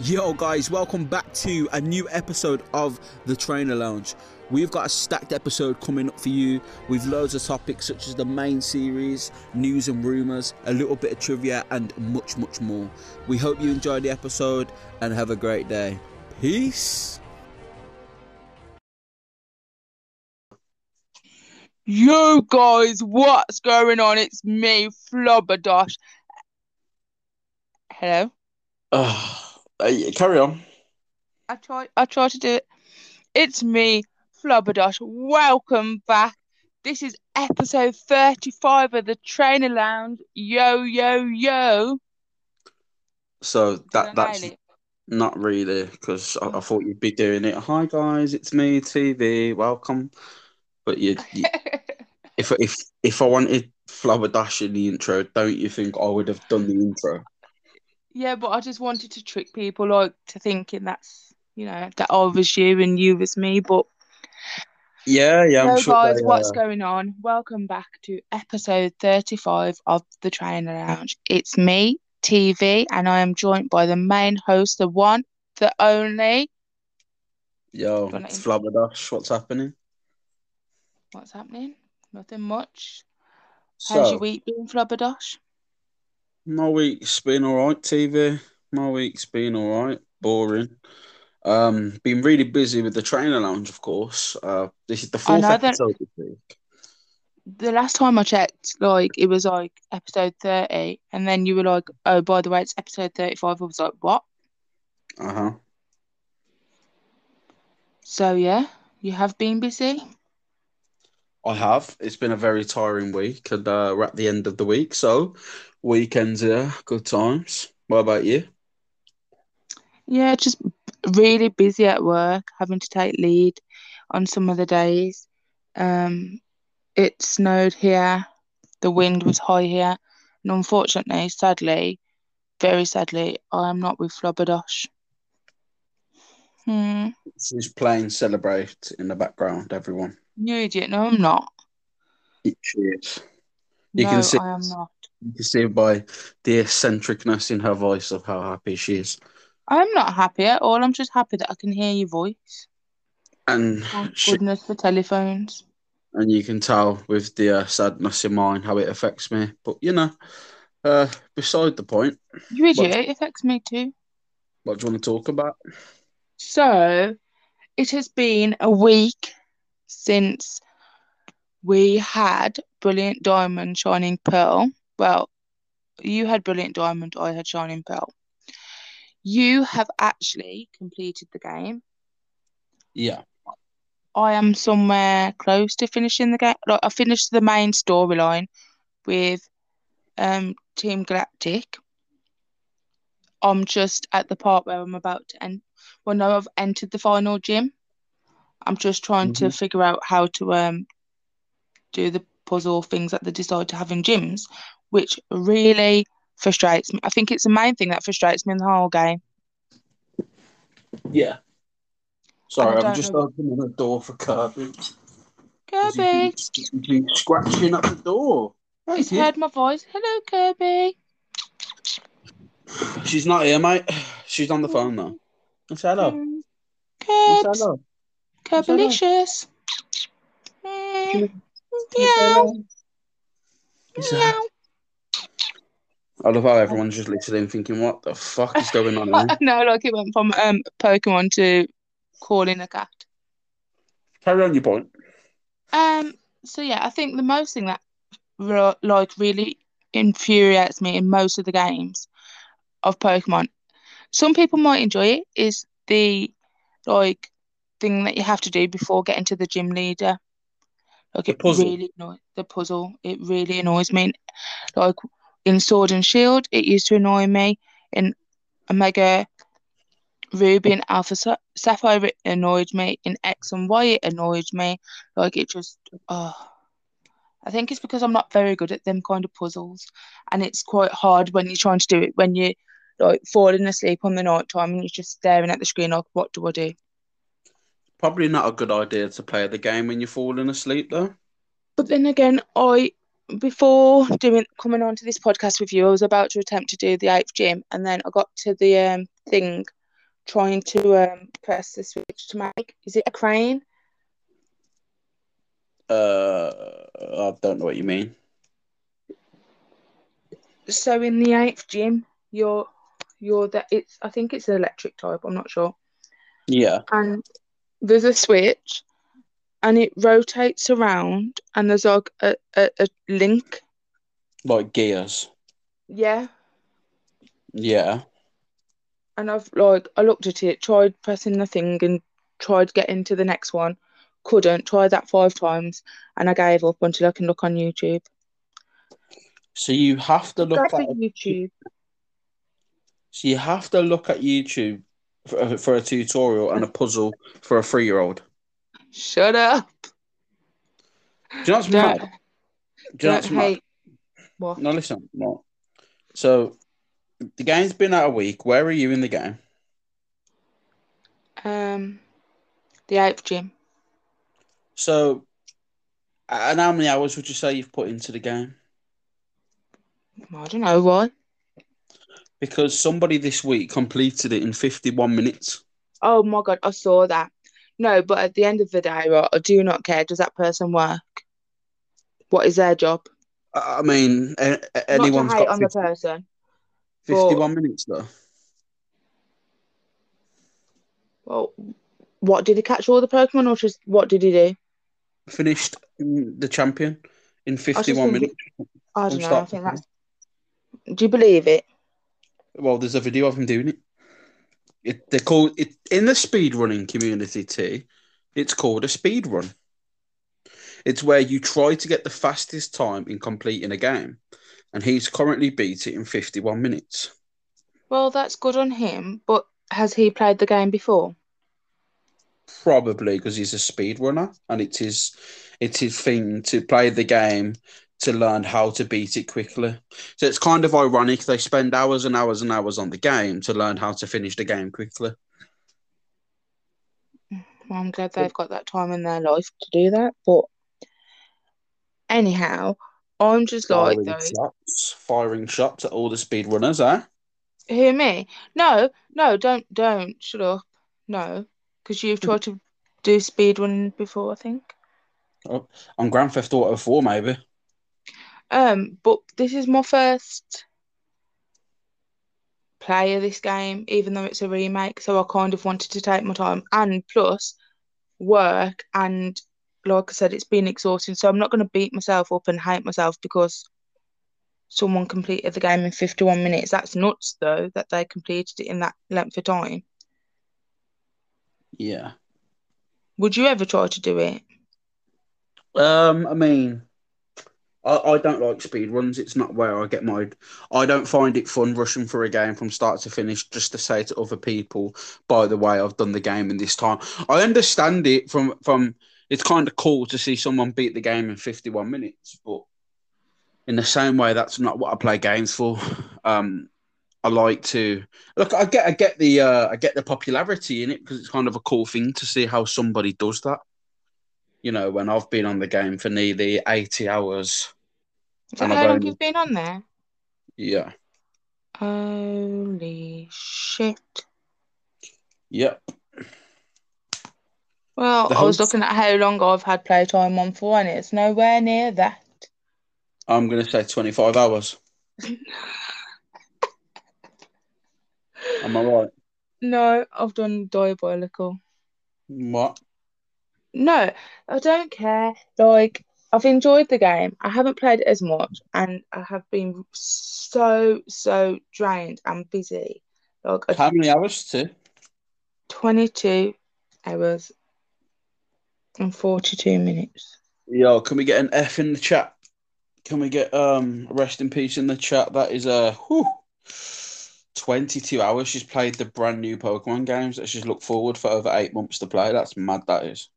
Yo, guys, welcome back to a new episode of the Trainer Lounge. We've got a stacked episode coming up for you with loads of topics such as the main series, news and rumours, a little bit of trivia, and much, much more. We hope you enjoy the episode and have a great day. Peace. Yo guys, what's going on? It's me, Flubberdosh. Hello. Uh, uh, carry on. I try. I try to do it. It's me, Flubberdosh. Welcome back. This is episode thirty-five of the Trainer Lounge. Yo, yo, yo. So that that's it? not really because I, I thought you'd be doing it. Hi guys, it's me, TV. Welcome. But you, you if if if I wanted Flabberdash in the intro, don't you think I would have done the intro? Yeah, but I just wanted to trick people, like to thinking that's you know that I was you and you was me. But Yeah, yeah, I'm sure. guys, they, what's going on? Welcome back to episode 35 of the Trainer Lounge. It's me, TV, and I am joined by the main host, the one, the only. yo, it's Flabberdash. What's happening? What's happening? Nothing much. How's So your week been, Flubberdosh? My week's been all right. TV. My week's been all right. Boring. Um, been really busy with the trainer lounge, of course. Uh, this is the fourth that- episode this week. The last time I checked, like it was like episode 30, and then you were like, oh, by the way, it's episode 35. I was like, what? Uh huh. So, yeah, you have been busy. I have. It's been a very tiring week, and uh, we're at the end of the week, so weekends here, good times. What about you? Yeah, just really busy at work, having to take lead on some of the days. Um, it snowed here, the wind was high here, and unfortunately, sadly, very sadly, I am not with Flubberdosh. Hmm, She's playing Celebrate in the background, everyone. you idiot. No, I'm not. Is. You no, can see- I am not. You can see by the eccentricness in her voice of how happy she is. I'm not happy at all. I'm just happy that I can hear your voice. And Thank she, goodness for telephones. and you can tell with the uh, sadness in mine how it affects me. But you know, uh, beside the point, You idiot. It affects me too. what do you want to talk about? So, it has been a week since we had Brilliant Diamond, Shining Pearl. Well, you had Brilliant Diamond, I had Shining Pearl. You have actually completed the game. Yeah. I am somewhere close to finishing the game. Like, I finished the main storyline with um Team Galactic. I'm just at the part where I'm about to end. Well, no, I've entered the final gym. I'm just trying to figure out how to um do the puzzle things that they decide to have in gyms, which really frustrates me. I think it's the main thing that frustrates me in the whole game. Yeah. Sorry, I'm just know- opening the door for Kirby. Kirby, He's scratching at the door. he's heard my voice. Hello, Kirby. She's not here, mate. She's on the phone though. Hello. Mm. Say Kirbs, hello. Kirbalicious. Mm, Say Meow. hello. Say- Meow. I love how everyone's just listening, thinking, "What the fuck is going on here?" No, like it went from um Pokemon to calling a cat. Carry on your point. Um, so yeah, I think the most thing that re- like really infuriates me in most of the games of Pokemon, some people might enjoy it, is the like thing that you have to do before getting to the gym leader. Like The it puzzle. really annoys the puzzle. It really annoys me. Like in Sword and Shield, it used to annoy me. In Omega Ruby and Alpha Sapphire, it annoyed me. In X and Y, it annoyed me. Like it just, oh. I think it's because I'm not very good at them kind of puzzles, and it's quite hard when you're trying to do it when you're like falling asleep on the night time and you're just staring at the screen like, what do I do? Probably not a good idea to play the game when you're falling asleep, though. But then again, I before doing coming on to this podcast with you, I was about to attempt to do the eighth gym, and then I got to the um thing trying to um, press the switch to make. Is it a crane? Uh, I don't know what you mean. So in the eighth gym, you're you're that it's I think it's an electric type. I'm not sure. Yeah. And there's a switch, and it rotates around, and there's like a, a, a link. Like gears. Yeah. Yeah. And I've like I looked at it, tried pressing the thing, and tried getting to the next one. Couldn't. Tried that five times, and I gave up until I can look on YouTube. So you have to look at YouTube. so you have to look at YouTube for, for a tutorial and a puzzle for a three-year-old. Shut up. Do you know what's Don't, mad? Do you know don't what's mad? What? No, listen. No. So the game's been out a week. Where are you in the game? Um, the eighth gym. So, and how many hours would you say you've put into the game? I don't know why. Because somebody this week completed it in 51 minutes. Oh my god, I saw that. No, but at the end of the day, right, I do not care. Does that person work? What is their job? I mean, a- a- anyone's not to hate got on the person. 51 minutes though. Well, what did he catch all the Pokemon, or just what did he do? Finished the champion in 51 minutes. I don't know. I think that's. Do you believe it? Well, there's a video of him doing it. It they call it in the speed running community. T, it's called a speed run. It's where you try to get the fastest time in completing a game, and he's currently beat it in 51 minutes. Well, that's good on him. But has he played the game before? Probably because he's a speed runner, and it's his it's his thing to play the game to learn how to beat it quickly. So it's kind of ironic they spend hours and hours and hours on the game to learn how to finish the game quickly. Well, I'm glad they've got that time in their life to do that. But anyhow, I'm just like Firing shots, firing shots at all the speed runners, eh? Hear me? No, no, don't, don't. Shut up. No, because you've tried to do speed running before, I think. On Grand Theft Auto 4, maybe. Um, but this is my first play of this game, even though it's a remake. So I kind of wanted to take my time, and plus work, and like I said, it's been exhausting. So I'm not going to beat myself up and hate myself because someone completed the game in 51 minutes. That's nuts, though, that they completed it in that length of time. Yeah. Would you ever try to do it? Um, I mean, I, I don't like speed runs. It's not where I get my. I don't find it fun rushing through a game from start to finish just to say to other people, by the way, I've done the game in this time. I understand it from from. It's kind of cool to see someone beat the game in 51 minutes, but in the same way, that's not what I play games for. Um, I like to look. I get, I get the, uh, I get the popularity in it because it's kind of a cool thing to see how somebody does that. You know, when I've been on the game for nearly 80 hours. Is how long you've been on there? Yeah. Holy shit. Yep. Well, The I was looking at how long I've had playtime on for, and it's nowhere near that. I'm going to say 25 hours. Am I right? No, I've done diabolical. What? No, I don't care. Like, I've enjoyed the game. I haven't played it as much, and I have been so, so drained and busy. Like, How many hours to? 22 hours and 42 minutes. Yo, can we get an F in the chat? Can we get um rest in peace in the chat? That is a whew, 22 hours. She's played the brand new Pokemon games that she's looked forward for over eight months to play. That's mad. That is.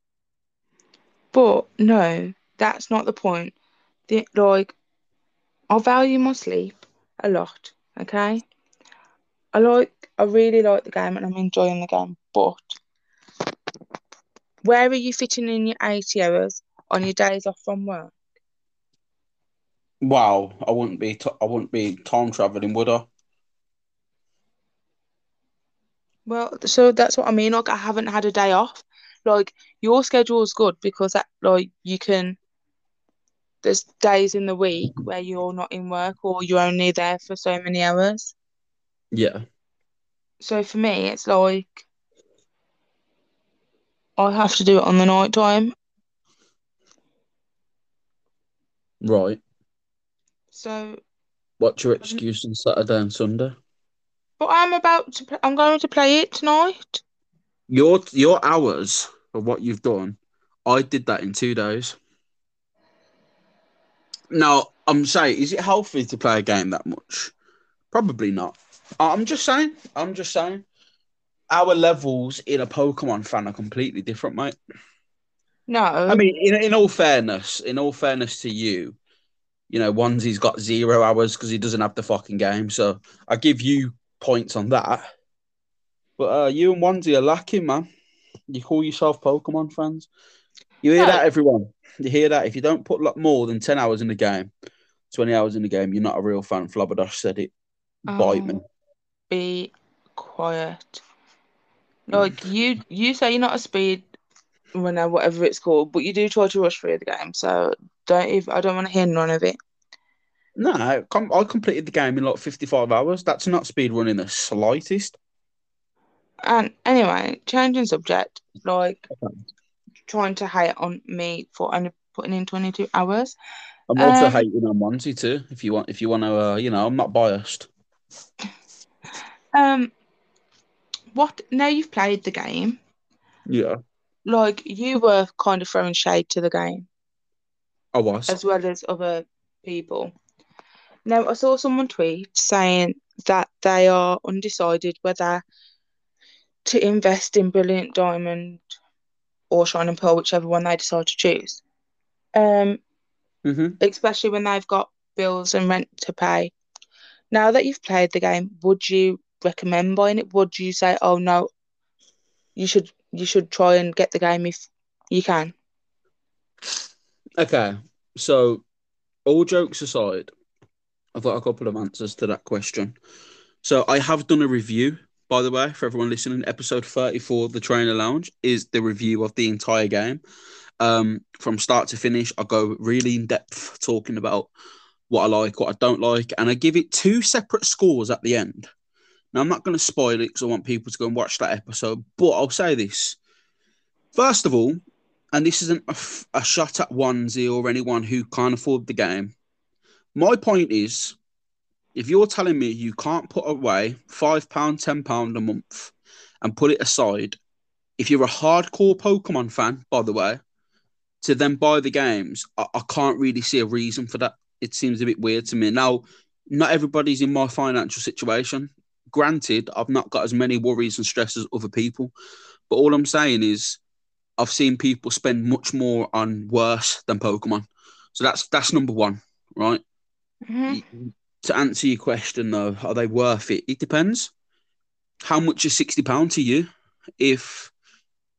But no, that's not the point. The, like, I value my sleep a lot, okay? I like, I really like the game and I'm enjoying the game, but where are you fitting in your 80 hours on your days off from work? Wow, I wouldn't be. T- I wouldn't be time traveling, would I? Well, so that's what I mean. Like I haven't had a day off. Like your schedule's good because that like you can there's days in the week where you're not in work or you're only there for so many hours. Yeah. So for me it's like I have to do it on the night time. Right. So What's your um, excuse on Saturday and Sunday? but I'm about to pl- I'm going to play it tonight. Your your hours of what you've done, I did that in two days. Now I'm saying, is it healthy to play a game that much? Probably not. I'm just saying. I'm just saying. Our levels in a Pokemon fan are completely different, mate. No. I mean, in, in all fairness, in all fairness to you, you know, Onesie's got zero hours because he doesn't have the fucking game. So I give you points on that. But uh, you and Onesie are lacking, man. You call yourself Pokemon fans. You hear No. that, everyone? You hear that? If you don't put like more than ten hours in the game, twenty hours in the game, you're not a real fan. Flabberdash said it. Bite me. Oh, be quiet. Like you you say you're not a speed runner, whatever it's called, but you do try to rush through the game, so don't even I don't want to hear none of it. No, I com- I completed the game in like fifty-five hours. That's not speed running the slightest. And anyway, changing subject, like trying to hate on me for only putting in 22 hours. I'm also Um, hating on Onesie too. If you want, if you want to, uh, you know, I'm not biased. Um, what now you've played the game, Yeah, like you were kind of throwing shade to the game I was. as well as other people. Now I saw someone tweet saying that they are undecided whether to invest in Brilliant Diamond or Shining Pearl, whichever one they decide to choose. Um, hmm especially when they've got bills and rent to pay. Now that you've played the game, would you recommend buying it? Would you say, "Oh no, you should you should try and get the game if you can"? Okay, so all jokes aside, I've got a couple of answers to that question. So I have done a review, by the way, for everyone listening. Episode 34 of the Trainer Lounge is the review of the entire game. Um, from start to finish, I go really in depth talking about what I like, what I don't like, and I give it two separate scores at the end. Now, I'm not going to spoil it because I want people to go and watch that episode, but I'll say this. First of all, and this isn't a, f- a shot at Onesie or anyone who can't afford the game. My point is, if you're telling me you can't put away £5, £10 a month and put it aside, if you're a hardcore Pokemon fan, by the way, to then buy the games, I, I can't really see a reason for that. It seems a bit weird to me. Now, not everybody's in my financial situation. Granted, I've not got as many worries and stress as other people, but all I'm saying is I've seen people spend much more on worse than Pokemon. So that's that's number one, right? Mhm. To answer your question though, are they worth it? It depends. How much is sixty pound to you? If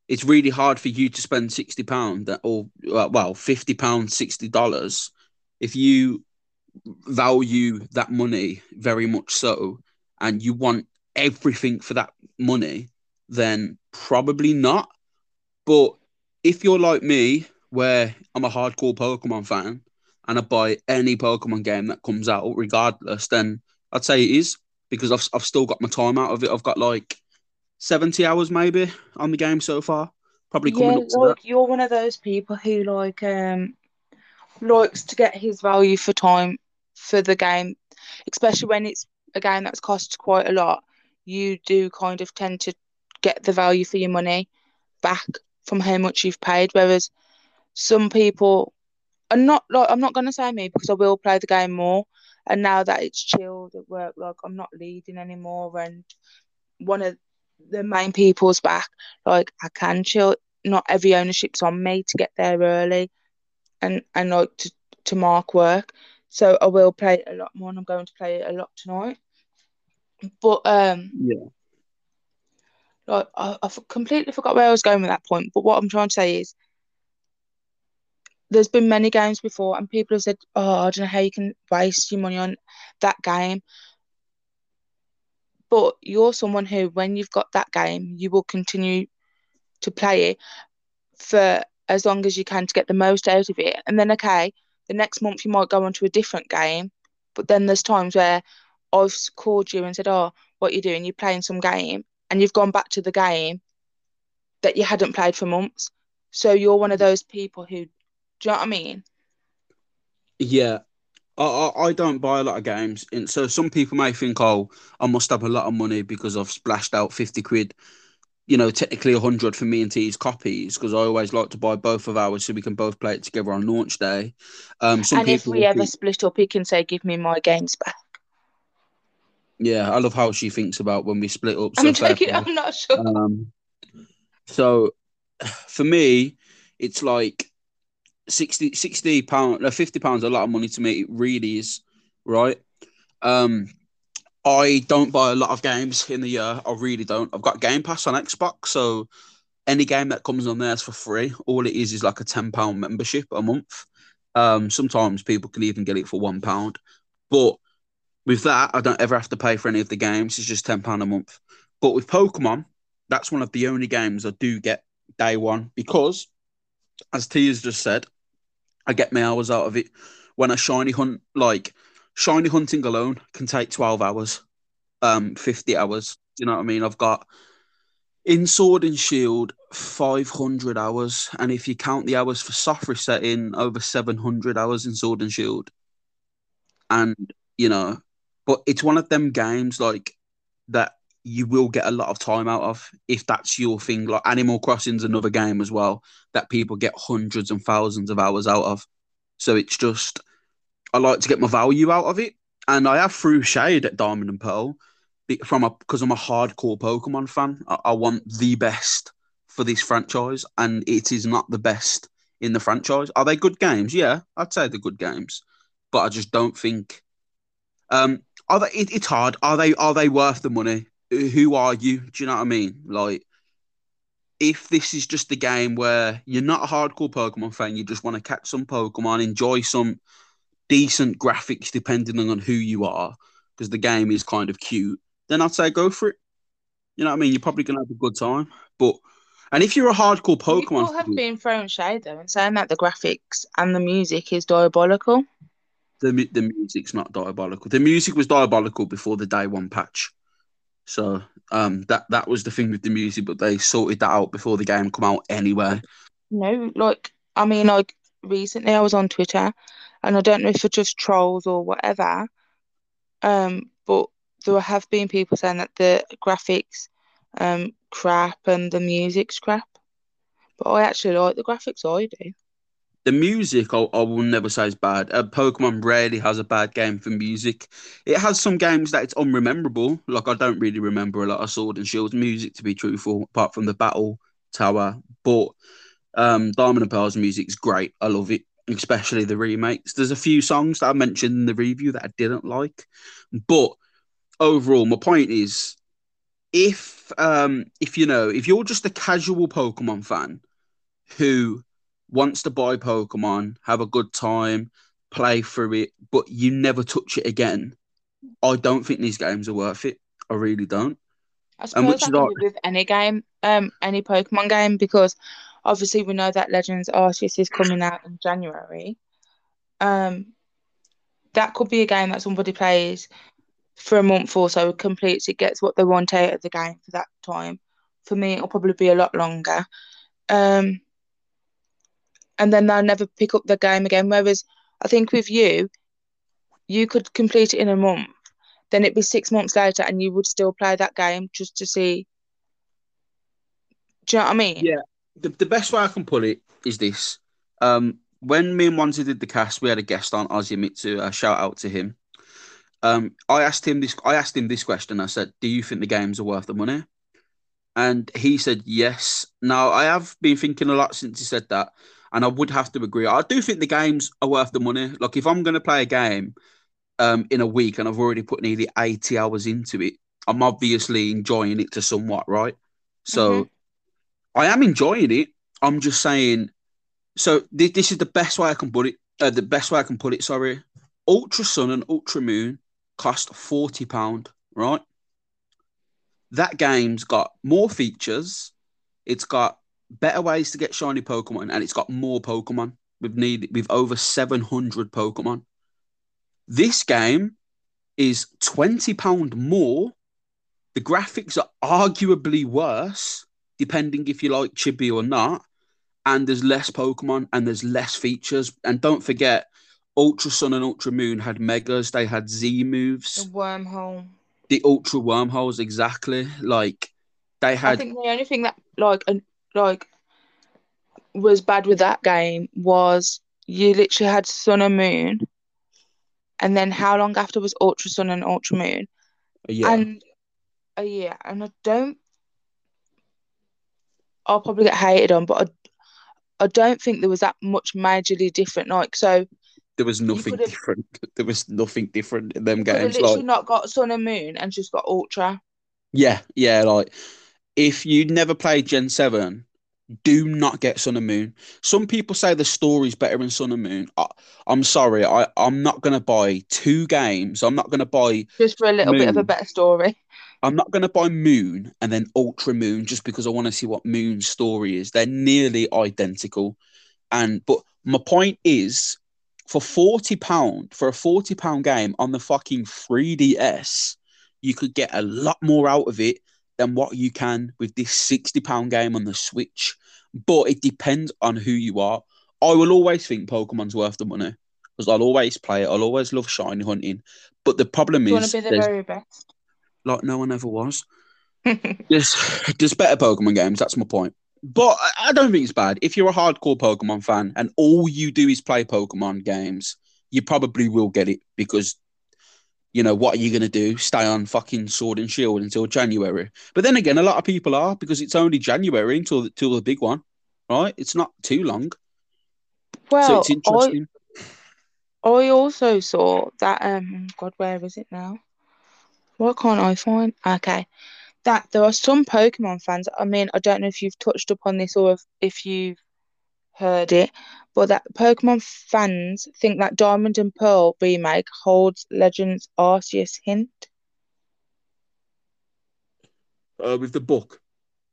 it's really hard for you to spend sixty pound or uh, well fifty pound, sixty dollars, if you value that money very much so, and you want everything for that money, then probably not. But if you're like me, where I'm a hardcore Pokemon fan and I buy any Pokemon game that comes out, regardless, then I'd say it is because I've I've still got my time out of it. I've got like seventy hours maybe on the game so far. Probably coming Yeah, up to like you're one of those people who like um likes to get his value for time for the game, especially when it's a game that's cost quite a lot. You do kind of tend to get the value for your money back from how much you've paid, whereas some people are not like I'm not gonna say me because I will play the game more. And now that it's chilled at work, like I'm not leading anymore, and one of the main people's back, like I can chill. Not every ownership's on me to get there early, and and like to to mark work. So I will play it a lot more, and I'm going to play it a lot tonight. But um, Yeah. like I completely forgot where I was going with that point. But what I'm trying to say is, there's been many games before, and people have said, "Oh, I don't know how you can waste your money on that game." But you're someone who, when you've got that game, you will continue to play it for as long as you can to get the most out of it. And then, okay, the next month you might go on to a different game. But then there's times where I've called you and said, Oh, what are you doing? You're playing some game. And you've gone back to the game that you hadn't played for months. So you're one of those people who, do you know what I mean? Yeah, I, I, I don't buy a lot of games, and so some people may think, oh, I must have a lot of money because I've splashed out fifty quid. You know, technically hundred for me and T's copies because I always like to buy both of ours so we can both play it together on launch day. Um, some and if we ever split up, he can say, Give me my games back. yeah, I love how she thinks about when we split up. I'm so joking. I'm not sure. Um, so for me, it's like 60, 60 pound, no, 50 pounds, a lot of money to me. It really is, right? Um, I don't buy a lot of games in the year. I really don't. I've got Game Pass on Xbox, so any game that comes on there is for free. All it is is like a ten pound membership a month. Um, sometimes people can even get it for one pound, but with that, I don't ever have to pay for any of the games. It's just ten pound a month. But with Pokemon, that's one of the only games I do get day one because, as T has just said, I get my hours out of it. When I shiny hunt, like shiny hunting alone can take twelve hours, um, fifty hours. You know what I mean? I've got in Sword and Shield five hundred hours, and if you count the hours for soft resetting, over seven hundred hours in Sword and Shield. And you know, but it's one of them games like that you will get a lot of time out of if that's your thing. Like Animal Crossing's another game as well that people get hundreds and thousands of hours out of. So it's just I like to get my value out of it, and I have through shade at Diamond and Pearl from a because I'm a hardcore Pokemon fan. I, I want the best for this franchise, and it is not the best in the franchise. Are they good games? Yeah, I'd say they're good games, but I just don't think. Um, are they? It, it's hard. Are they? Are they worth the money? Who are you? Do you know what I mean? Like, if this is just a game where you're not a hardcore Pokemon fan, you just want to catch some Pokemon, enjoy some decent graphics, depending on who you are, because the game is kind of cute, then I'd say go for it. You know what I mean? You're probably gonna have a good time. But and if you're a hardcore Pokemon, People have fan, been throwing shade though and saying that the graphics and the music is diabolical. the the music's not diabolical. The music was diabolical before the day one patch. So um that that was the thing with the music, but they sorted that out before the game come out anyway. No, like I mean, like recently I was on Twitter, and I don't know if it's just trolls or whatever. Um, but there have been people saying that the graphics, um, crap and the music's crap. But I actually like the graphics. I do. The music, I, I will never say is bad. Uh, Pokemon rarely has a bad game for music. It has some games that it's unrememberable. Like I don't really remember a lot of Sword and Shield music, to be truthful, apart from the Battle Tower. But um, Diamond and Pearl's music's great. I love it, especially the remakes. There's a few songs that I mentioned in the review that I didn't like, but overall, my point is, if um, if you know, if you're just a casual Pokemon fan who wants to buy Pokemon, have a good time, play through it, but you never touch it again, I don't think these games are worth it. I really don't. I And suppose which is can like- with any game, um, any Pokemon game, because obviously we know that Legends Arceus is coming out in January. Um, that could be a game that somebody plays for a month or so, completes it, gets what they want out of the game for that time. For me, it'll probably be a lot longer. Um, and then they'll never pick up the game again. Whereas I think with you, you could complete it in a month, then it'd be six months later, and you would still play that game just to see. Do you know what I mean? Yeah. The, the best way I can put it is this. Um, when me and Wanzi did the cast, we had a guest on, Ozzy Mitsu. Uh, shout out to him. Um, I asked him this. I asked him this question. I said, "Do you think the games are worth the money?" And he said, "Yes." Now I have been thinking a lot since he said that, and I would have to agree. I do think the games are worth the money. Like if I'm going to play a game, um, in a week, and I've already put nearly eighty hours into it, I'm obviously enjoying it to somewhat, right? So. I am enjoying it. I'm just saying. So th- this is the best way I can put it. Uh, the best way I can put it. Sorry, Ultra Sun and Ultra Moon cost forty pound, right? that game's got more features. It's got better ways to get shiny Pokemon, and it's got more Pokemon. We've need we've over seven hundred Pokemon. This game is twenty pound more. The graphics are arguably worse, depending if you like Chibi or not. And there's less Pokemon and there's less features. And don't forget, Ultra Sun and Ultra Moon had megas. They had Z The moves. wormhole. The Ultra Wormholes, exactly. Like they had. I think the only thing that like an like was bad with that game was you literally had Sun and Moon, and then how long after was Ultra Sun and Ultra Moon, yeah. and a year, and I don't. I'll probably get hated on, but I, I don't think there was that much majorly different. Like so, there was nothing different. There was nothing different in them you games. literally Like, not got Sun and Moon and just got Ultra. yeah, yeah. Like, if you never played Gen Seven, do not get Sun and Moon. Some people say the story's better in Sun and Moon. I, I'm sorry, I I'm not gonna buy two games. I'm not gonna buy. Just for a little bit of a better story. I'm not gonna buy Moon and then Ultra Moon just because I want to see what Moon's story is. They're nearly identical, and but my point is, for forty pound for a forty pound game on the fucking 3DS, you could get a lot more out of it than what you can with this sixty pound game on the Switch. But it depends on who you are. I will always think Pokemon's worth the money because I'll always play it. I'll always love shiny hunting. But the problem Do you want is, to be the very best? like no one ever was. There's there's better Pokemon games. That's my point. But I don't think it's bad. If you're a hardcore Pokemon fan and all you do is play Pokemon games, you probably will get it because, you know, what are you going to do? Stay on fucking Sword and Shield until January. But then again, a lot of people are because it's only January until, until the big one, right? It's not too long. so Well, it's I interesting. I also saw that um God, where is it now? Why can't I find? Okay, that there are some Pokemon fans. I mean, I don't know if you've touched upon this or if, if you've heard it, but that Pokemon fans think that Diamond and Pearl remake holds Legends Arceus hint. Uh, with the book.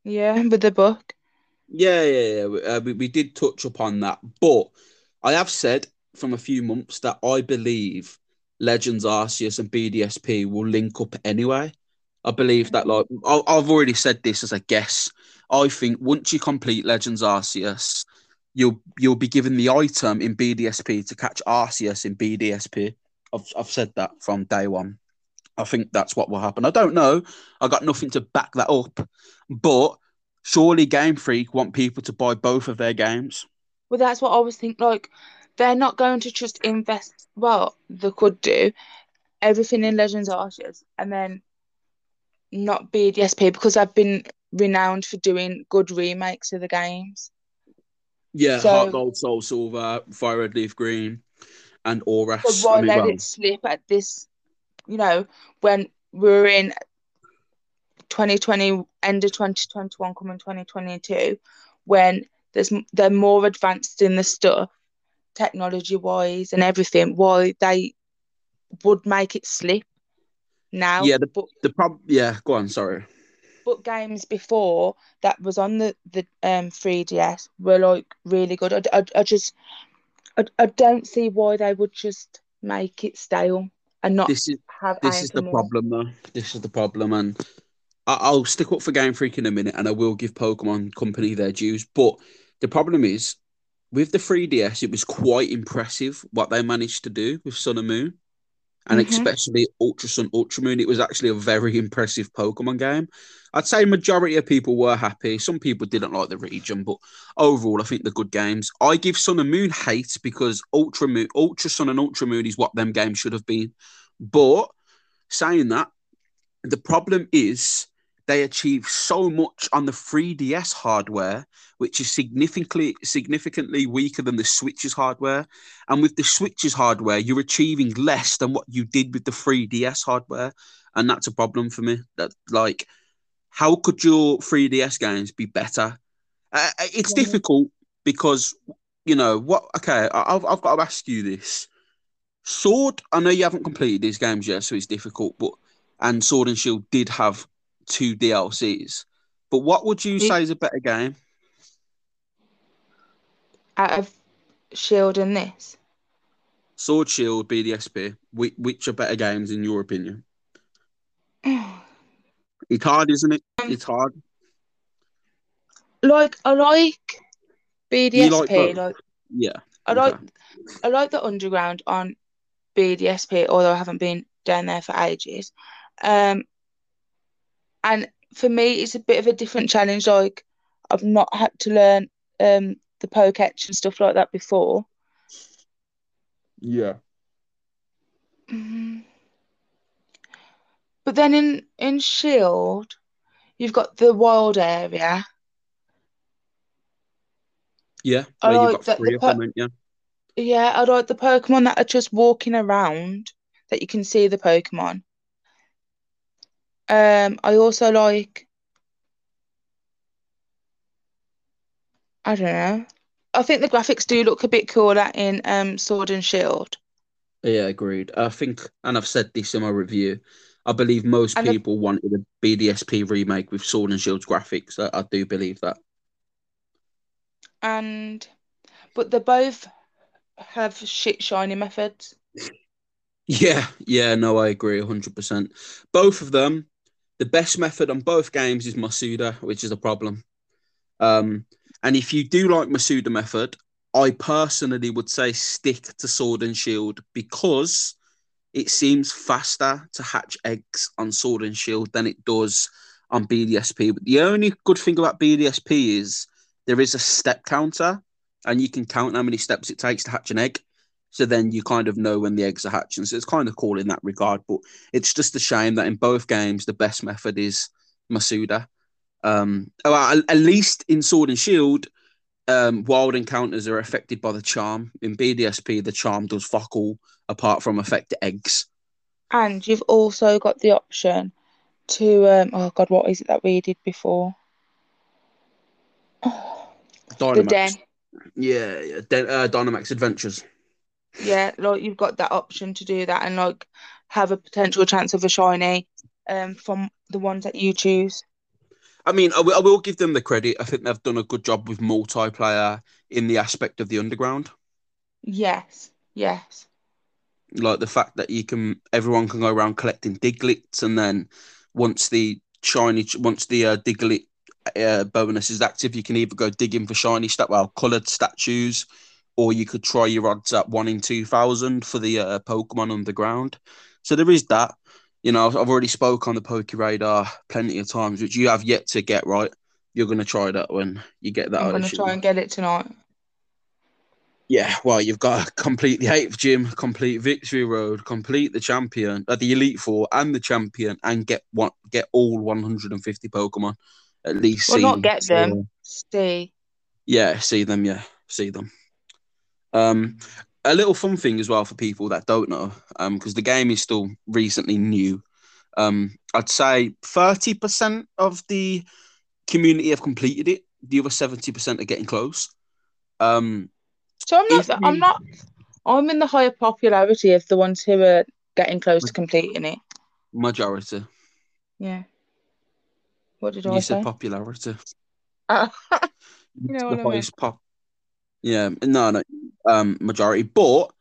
Yeah, with the book. Yeah, yeah, yeah. We- Uh, we, we did touch upon that, but I have said from a few months that I believe Legends Arceus and BDSP will link up anyway. I believe that, like, I, I've already said this as a guess. I think once you complete Legends Arceus, you'll you'll be given the item in BDSP to catch Arceus in BDSP. I've I've said that from day one. I think that's what will happen. I don't know. I got nothing to back that up, but surely Game Freak want people to buy both of their games. Well, that's what I was thinking. Like, they're not going to just invest. Well, they could do everything in Legends Arceus and then not BDSP because I've been renowned for doing good remakes of the games. Yeah, So- Heart Gold, Soul Silver, Fire Red Leaf Green, and aura. But why let well, it slip at this? You know, when we're in 2020, end of 2021, coming 2022, when there's they're more advanced in the stuff, technology wise and everything. Why they would make it slip now? Yeah, the- but the prob- yeah, go on. Sorry. But games before that was on the the um 3DS were like really good. I, I, I just I, I don't see why they would just make it stale and not This is have this is the more. problem, though. This is the problem, and I- I'll stick up for Game Freak in a minute, and I will give Pokemon Company their dues. But the problem is, with the 3DS, it was quite impressive what they managed to do with Sun and Moon, and Mhm. especially Ultra Sun, Ultra Moon. It was actually a very impressive Pokemon game. I'd say majority of people were happy. Some people didn't like the region, but overall, I think they're good games. I give Sun and Moon hate because Ultra Moon, Ultra Sun, and Ultra Moon is what them games should have been. But saying that, the problem is they achieve so much on the 3DS hardware, which is significantly significantly weaker than the Switch's hardware. And with the Switch's hardware, you're achieving less than what you did with the 3DS hardware, and that's a problem for me. That like, how could your 3DS games be better? Uh, it's Yeah. difficult because you know what? Okay, I've I've got to ask you this. Sword, I know you haven't completed these games yet, so it's difficult, but and Sword and Shield did have two DLCs. But what would you say is a better game? Out of Shield and this. Sword Shield, BDSP. Which, which are better games in your opinion? It's hard, isn't it? Um, It's hard. like I like BDSP. like like Yeah. I like okay. I like the underground on BDSP, although I haven't been down there for ages. Um, and for me, it's a bit of a different challenge. Like I've not had to learn um the Poketch and stuff like that before. Yeah. Mhm. But then in in Shield, you've got the wild area. Yeah. I Where like you've got that three the of po- them, ain't you? Yeah, I like the Pokemon that are just walking around that you can see the Pokemon. Um, I also like I don't know. I think the graphics do look a bit cooler in um Sword and Shield. Yeah, agreed. I think, and I've said this in my review, I believe most And the- people wanted a BDSP remake with Sword and Shield's graphics. I, I do believe that. And but they both have shit shiny methods. Yeah, yeah, no, I agree 100%. Both of them, the best method on both games is Masuda, which is a problem. Um, and if you do like Masuda method, I personally would say stick to Sword and Shield because it seems faster to hatch eggs on Sword and Shield than it does on BDSP. But the only good thing about BDSP is there is a step counter, and you can count how many steps it takes to hatch an egg. So then you kind of know when the eggs are hatching. So it's kind of cool in that regard. But it's just a shame that in both games the best method is Masuda. Um, well, at, at least in Sword and Shield, um, wild encounters are affected by the charm. In BDSP, the charm does fuck all apart from affect eggs. And you've also got the option to um oh God, what is it that we did before? Oh, the Dynamax. den. Yeah, yeah. Den- uh, Dynamax Adventures. Yeah, like you've got that option to do that and like have a potential chance of a shiny um from the ones that you choose. I mean, I will, will give them the credit. I think they've done a good job with multiplayer in the aspect of the underground. Yes, yes. like the fact that you can everyone can go around collecting Digletts and then once the shiny once the uh, Diglett uh, bonus is active you can either go digging for shiny stat well colored statues or you could try your odds at one in 2000 for the uh, pokemon underground so there is that you know i've already spoke on the poke radar plenty of times which you have yet to get right you're going to try that when you get that I'm gonna try and get it tonight. Yeah, well, you've got to complete the eighth gym, complete Victory Road, complete the champion, uh, the Elite Four, and the champion, and get one, get all 150 Pokemon at least. Well, see not get them. See. yeah, see them. Yeah, see them. Um, a little fun thing as well for people that don't know, um, because the game is still recently new. Um, I'd say 30% of the community have completed it. The other 70% are getting close. Um, So I'm not I'm not I'm in the higher popularity of the ones who are getting close to completing it. majority. Yeah. What did You I said say? popularity. Ah, It's know the what I highest pop. Yeah, no, no, um, majority. But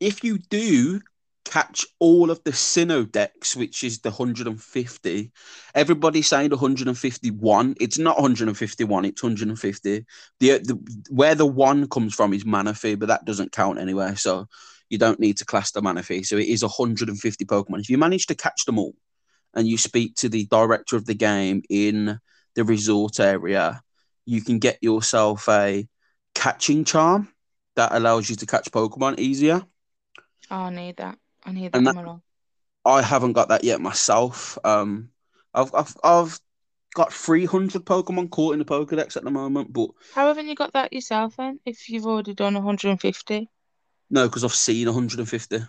if you do catch all of the Sinnoh Dex, which is the 150, everybody saying 151. It's not 151, it's 150. The, the where the one comes from is Manaphy, but that doesn't count anywhere. So you don't need to class the Manaphy. So it is 150 Pokemon. If you manage to catch them all and you speak to the director of the game in the resort area, you can get yourself a catching charm that allows you to catch Pokemon easier. Oh, I need that. I need that that-. I haven't got that yet myself. Um, I've I've, I've got 300 Pokemon caught in the Pokedex at the moment, but How haven't you got that yourself then? If you've already done 150? no, because I've seen 150.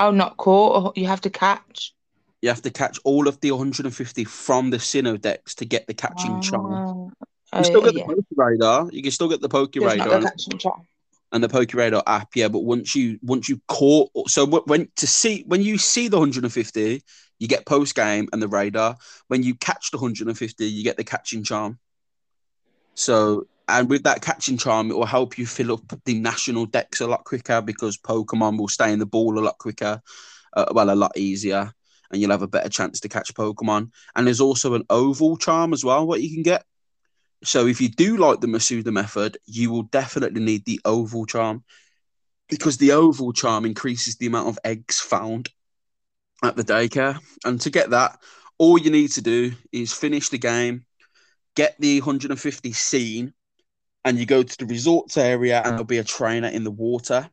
Oh, not caught. You have to catch. You have to catch all of the 150 from the Sinnoh decks to get the catching charm. Oh, You oh, still get yeah. the Poke Radar. You can still get the Poke not Radar and, the Poke Radar app. Yeah, but once you once you caught, so when to see when you see the 150, You get post game and the radar. When you catch the 150, you get the catching charm. So, and with that catching charm, it will help you fill up the national Dex a lot quicker because Pokemon will stay in the ball a lot quicker, uh, well, a lot easier, and you'll have a better chance to catch Pokemon. And there's also an oval charm as well, what you can get. So, if you do like the Masuda method, you will definitely need the oval charm because the oval charm increases the amount of eggs found at the daycare. And to get that, all you need to do is finish the game, get the 150 seen, and you go to the resorts area, and there'll be a trainer in the water.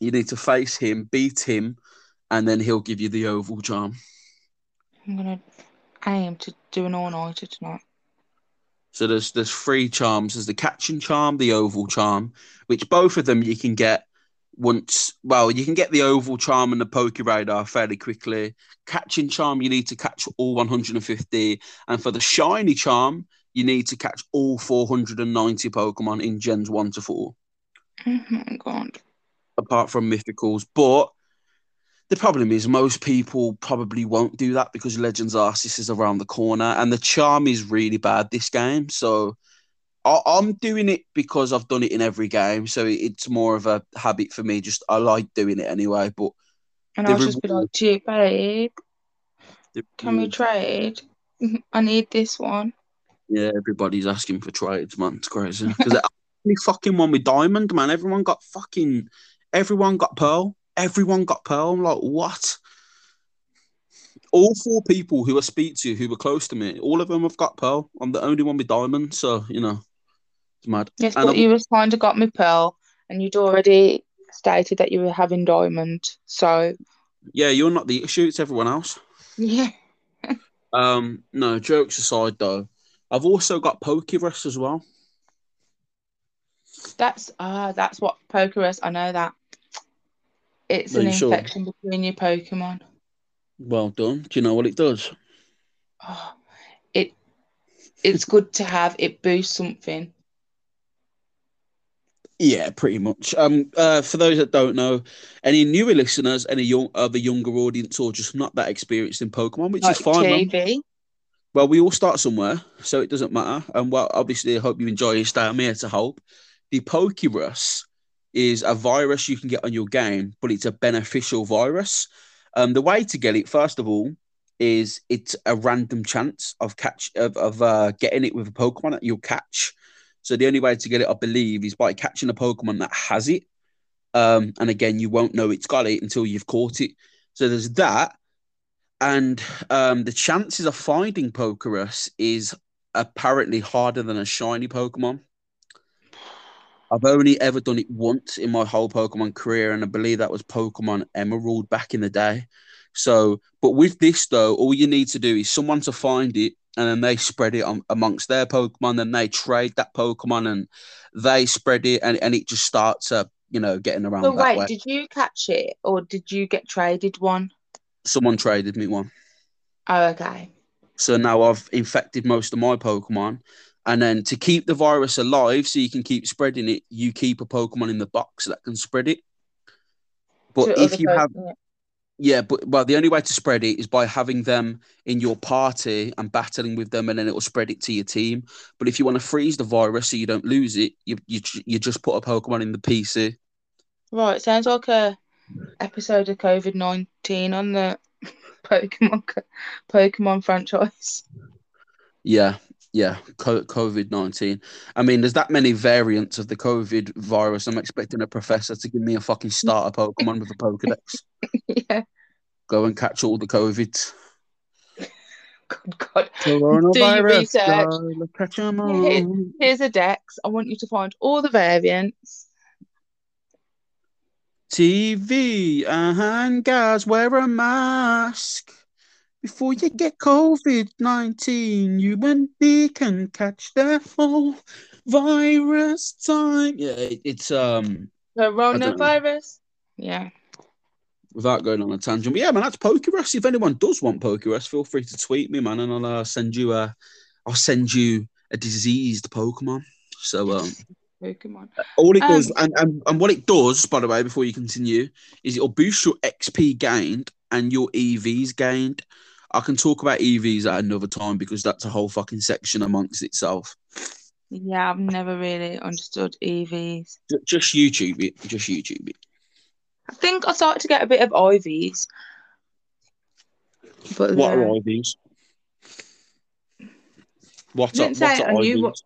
You need to face him, beat him, and then he'll give you the oval charm. I'm gonna aim to do an all nighter tonight. So there's there's three charms. There's the catching charm, the oval charm, which both of them you can get once well you can get the oval charm and the poke radar fairly quickly catching charm you need to catch all 150 and for the shiny charm you need to catch all 490 pokemon in gens 1 to 4 Oh my god. apart from mythicals but the problem is most people probably won't do that because legends arceus is around the corner and the charm is really bad this game so I- I'm doing it because I've done it in every game, so it's more of a habit for me. Just I like doing it anyway. But And I'll just be like, gee, babe, can we trade? I need this one. yeah, everybody's asking for trades, man. It's crazy because the only fucking one with diamond, man. Everyone got fucking, everyone got pearl. Everyone got pearl. I'm like, what? All four people who I speak to who were close to me, all of them have got pearl. I'm the only one with diamond, so you know, it's mad. Yes, And but I'm- you was kind of got me pearl, and you'd already stated that you were having diamond. So Yeah, you're not the issue. It's everyone else. yeah, Um, no, jokes aside though, I've also got Pokerus as well. that's ah, that's what poker is. I know that. It's Are an sure? infection between your Pokemon. Well done. Do you know what it does? Oh, it it's good to have. It boosts something. Yeah, pretty much. Um, uh, for those that don't know, any newer listeners, any young of the younger audience, or just not that experienced in Pokemon, which Like is fine. man. TV. Well, we all start somewhere, so it doesn't matter. And well, obviously, I hope you enjoy your stay. I'm here to help. The Pokerus is a virus you can get on your game, but it's a beneficial virus. Um, the way to get it, first of all, is it's a random chance of catch of, of uh, getting it with a Pokemon that you'll catch. So the only way to get it, I believe, is by catching a Pokemon that has it. Um, and again, you won't know it's got it until you've caught it. So there's that and um, the chances of finding Pokerus is apparently harder than a shiny Pokemon. I've only ever done it once in my whole Pokemon career, and I believe that was Pokemon Emerald back in the day. So, but with this though, all you need to do is someone to find it, and then they spread it on, amongst their Pokemon, then they trade that Pokemon, and they spread it, and, and it just starts, uh, you know, getting around that wait, way. did you catch it or did you get traded one? Someone traded me one. Oh, okay. So now I've infected most of my Pokemon. And then to keep the virus alive, so you can keep spreading it, you keep a Pokemon in the box that can spread it. But if you have, Pokemon. yeah, but well, the only way to spread it is by having them in your party and battling with them, and then it will spread it to your team. But if you want to freeze the virus so you don't lose it, you you you just put a Pokemon in the PC. Right, sounds like a episode of COVID nineteen on the Pokemon Pokemon franchise. Yeah, yeah, COVID nineteen. I mean, there's that many variants of the COVID virus. I'm expecting a professor to give me a fucking starter Pokemon with a Pokedex. yeah, Go and catch all the COVIDs. God, God. Coronavirus. research. go, look at 'em Yeah. all. Here's a dex. I want you to find all the variants. TV and guys, wear a mask. Before you get COVID 19, you and me can catch the whole virus time. Yeah, it- it's um Coronavirus. Yeah. without going on a tangent. But yeah, man, that's Pokerus. If anyone does want Pokerus, feel free to tweet me, man, and I'll uh, send you a I'll send you a diseased Pokemon. So um Pokemon. All it does, Um, and, and, and what it does, by the way, before you continue, is it'll boost your XP gained and your EVs gained. I can talk about EVs at another time because that's a whole fucking section amongst itself. Yeah, I've never really understood EVs. Just YouTube it. Just YouTube it. I think I started to get a bit of IVs. But What are yeah, IVs? What's Didn't up? say What's I knew IVs? what-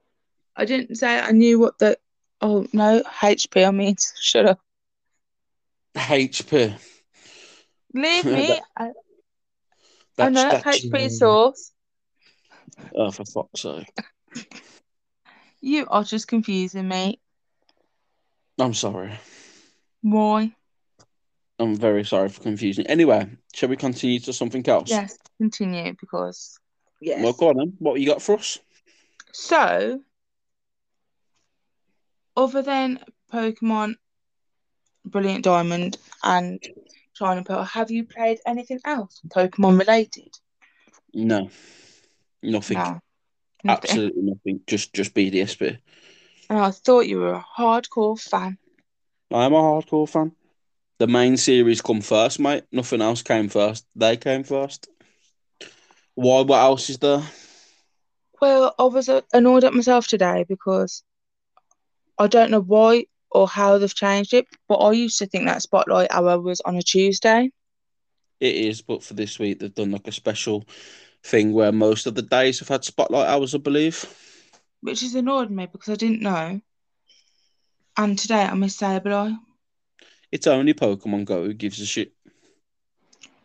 I didn't say I knew what the. Oh no, HP. I mean, shut up. HP. Leave me. I, I That's, know that's HP sauce. Oh, for fuck's sake. You are just confusing me. I'm sorry. Why? I'm very sorry for confusing. Anyway, shall we continue to something else? Yes, continue because yes. Well, go on then. What you got for us? So, other than Pokemon Brilliant Diamond and Shining Pearl, have you played anything else Pokemon related? No. Nothing. No. Nothing. Absolutely nothing. Just just BDSP. And I thought you were a hardcore fan. I am a hardcore fan. The main series come first, mate. Nothing else came first. They came first. Why? What else is there? Well, I was annoyed at myself today because I don't know why or how they've changed it, but I used to think that Spotlight Hour was on a Tuesday. It is, but for this week they've done like a special thing where most of the days have had spotlight hours, I believe. which has annoyed me because I didn't know. And today I missed Sableye. It's only Pokemon Go who gives a shit.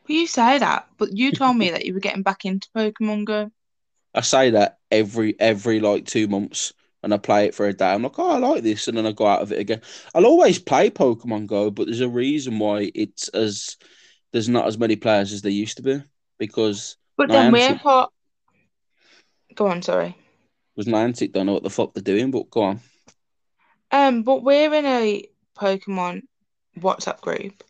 But you say that, but you told me that you were getting back into Pokemon Go. I say that every every like two months, and I play it for a day. I'm like, oh, I like this, and then I go out of it again. I'll always play Pokemon Go, but there's a reason why it's as there's not as many players as there used to be because But then we're hot. Go on, sorry. was Niantic don't know what the fuck they're doing. But go on. Um, but we're in a Pokemon WhatsApp group,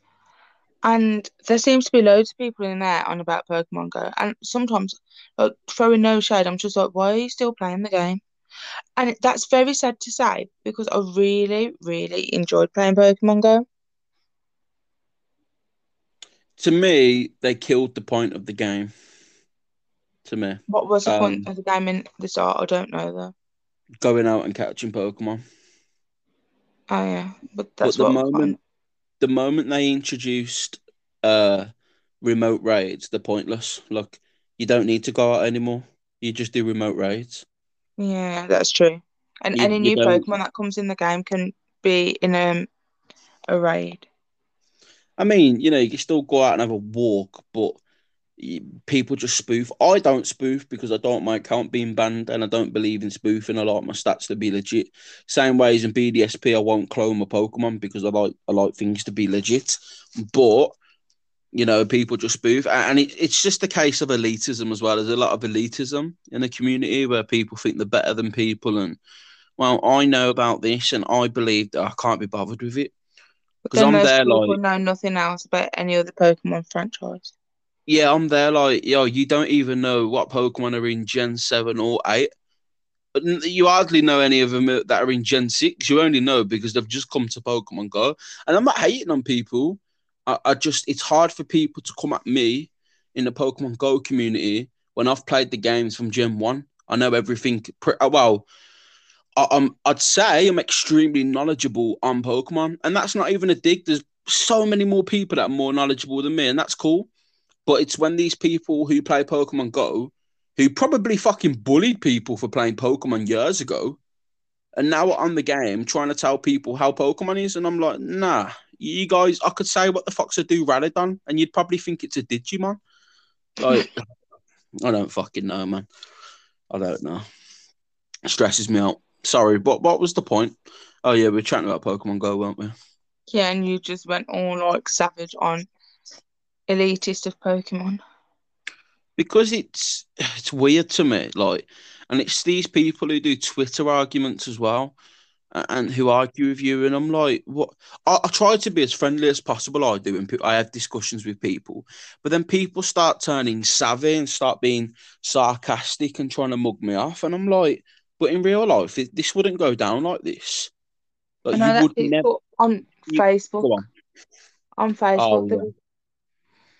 and there seems to be loads of people in there on about Pokemon Go. And sometimes, like throwing no shade, I'm just like, why are you still playing the game? And that's very sad to say because I really, really enjoyed playing Pokemon Go. To me, they killed the point of the game. To me, What was the point Um, of the game in the start? I don't know though. going out and catching Pokemon. Oh yeah, but that's the what moment- the moment they introduced uh remote raids, they're pointless. Look, you don't need to go out anymore. You just do remote raids. Yeah, that's true. And You- any you new don't- Pokemon that comes in the game can be in um, a raid. I mean, you know, you can still go out and have a walk, but y- people just spoof. I don't spoof because I don't my account being banned, and I don't believe in spoofing. I like my stats to be legit. Same way as in BDSP, I won't clone my Pokemon because I like I like things to be legit. But you know, people just spoof, and it, it's just a case of elitism as well. There's a lot of elitism in the community where people think they're better than people, and well, I know about this, and I believe that I can't be bothered with it. But 'Cause then I'm there, people like- know nothing else about any other Pokemon franchise. Yeah, I'm there like, yo, you don't even know what Pokemon are in Gen 7 or 8. But you hardly know any of them that are in Gen 6. You only know because they've just come to Pokemon Go. And I'm not hating on people. I, I just, it's hard for people to come at me in the Pokemon Go community when I've played the games from Gen 1. I know everything. Pre- uh, well, I, I'm, I'd say I'm extremely knowledgeable on Pokemon. And that's not even a dig. There's so many more people that are more knowledgeable than me. And that's cool. But it's when these people who play Pokemon Go, who probably fucking bullied people for playing Pokemon years ago, and now are on the game trying to tell people how Pokemon is, and I'm like, nah, you guys, I could say what the fuck's a Duraludon, and you'd probably think it's a Digimon. Like, I don't fucking know, man. I don't know. It stresses me out. Sorry, but what was the point? Oh yeah, we are chatting about Pokemon Go, weren't we? Yeah, and you just went all like savage on elitist of Pokemon. because it's it's weird to me like and it's these people who do twitter arguments as well and who argue with you and i'm like what i, I try to be as friendly as possible i do and i have discussions with people but then people start turning savvy and start being sarcastic and trying to mug me off and i'm like but in real life it, this wouldn't go down like this Like you would never on you- Facebook, on. on Facebook, Oh, yeah.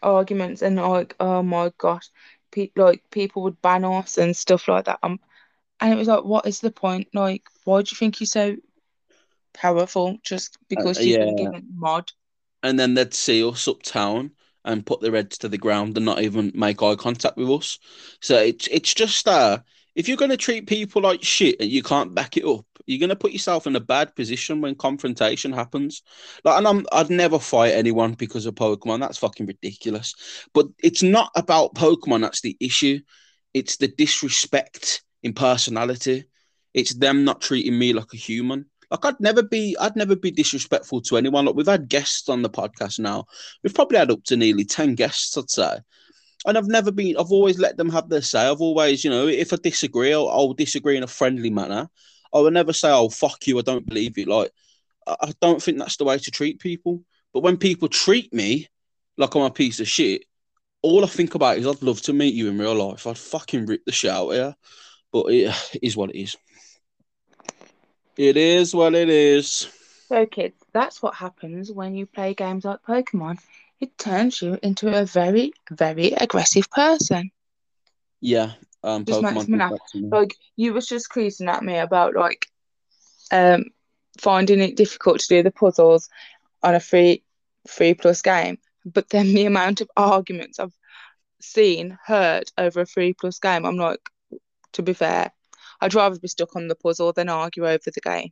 arguments and like, oh my gosh, pe like people would ban us and stuff like that. Um, and it was like, what is the point? Like, why do you think you're so powerful just because you've been Uh, given mod? and then they'd see us uptown and put their heads to the ground and not even make eye contact with us. So it's it's just uh if you're gonna treat people like shit and you can't back it up, you're gonna put yourself in a bad position when confrontation happens. Like, and I'm I'd never fight anyone because of Pokemon. That's fucking ridiculous. But it's not about Pokemon. That's the issue. It's the disrespect in personality. It's them not treating me like a human. Like I'd never be, I'd never be disrespectful to anyone. Like we've had guests on the podcast now. We've probably had up to nearly ten guests, I'd say. And I've never been. I've always let them have their say. I've always, you know, if I disagree, I'll, I'll disagree in a friendly manner. I will never say, "Oh, fuck you," I don't believe you. Like I, I don't think that's the way to treat people. But when people treat me like I'm a piece of shit, all I think about is I'd love to meet you in real life. I'd fucking rip the shit out of you. But it is what it is. It is what it is. So, kids, that's what happens when you play games like Pokemon. It turns you into a very, very aggressive person. Yeah. Um, Just makes me laugh. that to me. Like you was just creasing at me about like um finding it difficult to do the puzzles on a free free plus game. But then the amount of arguments I've seen, heard over a free plus game, I'm like, to be fair, I'd rather be stuck on the puzzle than argue over the game.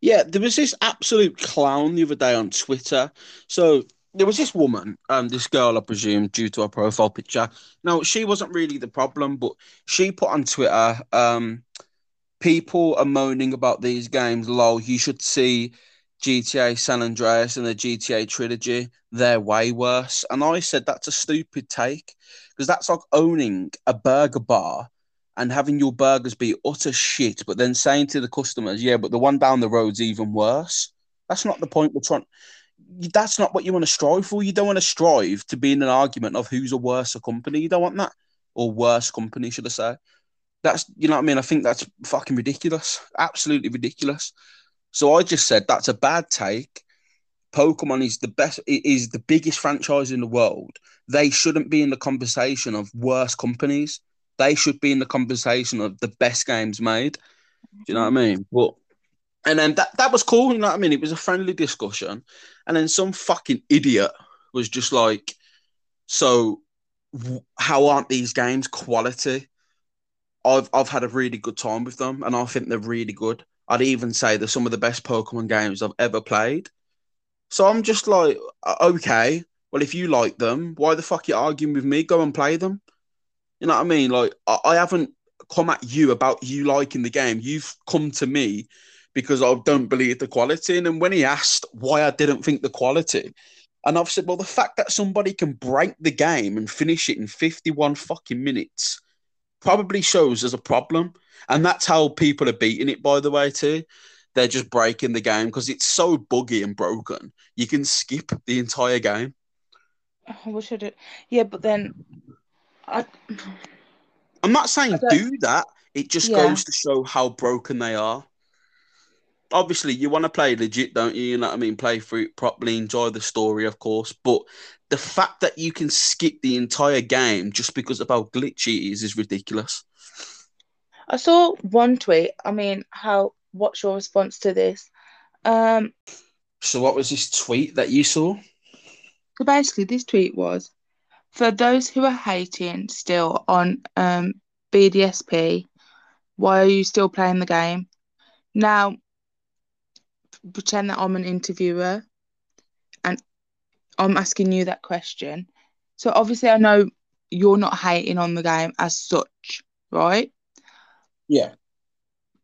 Yeah, there was this absolute clown the other day on Twitter. So there was this woman, um, this girl, I presume, due to her profile picture. Now, she wasn't really the problem, but she put on Twitter, um, people are moaning about these games. Lol, you should see GTA San Andreas and the GTA trilogy. They're way worse. And I said that's a stupid take because that's like owning a burger bar and having your burgers be utter shit, but then saying to the customers, yeah, but the one down the road's even worse. That's not the point we're trying. That's not what you want to strive for. You don't want to strive to be in an argument of who's a worse company. You don't want that, or worse company, should I say? That's you know what I mean. I think that's fucking ridiculous, absolutely ridiculous. So I just said that's a bad take. Pokemon is the best, it is the biggest franchise in the world. They shouldn't be in the conversation of worse companies. They should be in the conversation of the best games made. Do you know what I mean? But and then that that was cool. You know what I mean? It was a friendly discussion, and then some fucking idiot was just like, "So, how aren't these games quality?" I've I've had a really good time with them, and I think they're really good. I'd even say they're some of the best Pokemon games I've ever played. So I'm just like, "Uh, okay, well, if you like them, why the fuck are you arguing with me? Go and play them. You know what I mean? Like, I, I haven't come at you about you liking the game. You've come to me because I don't believe the quality. And then when he asked why I didn't think the quality, and I've said, well, the fact that somebody can break the game and finish it in 51 fucking minutes probably shows there's a problem. And that's how people are beating it, by the way, too. They're just breaking the game because it's so buggy and broken. You can skip the entire game. I wish I did. Yeah, but then I I'm not saying do that. It just Yeah. goes to show how broken they are. Obviously, you want to play legit, don't you? You know what I mean? Play through it properly, enjoy the story, of course. But the fact that you can skip the entire game just because of how glitchy it is is ridiculous. I saw one tweet. I mean, how what's your response to this? Um, So, what was this tweet that you saw? so basically this tweet was for those who are hating still on um BDSP, why are you still playing the game? Now pretend that I'm an interviewer and I'm asking you that question. So obviously I know you're not hating on the game as such, right? Yeah.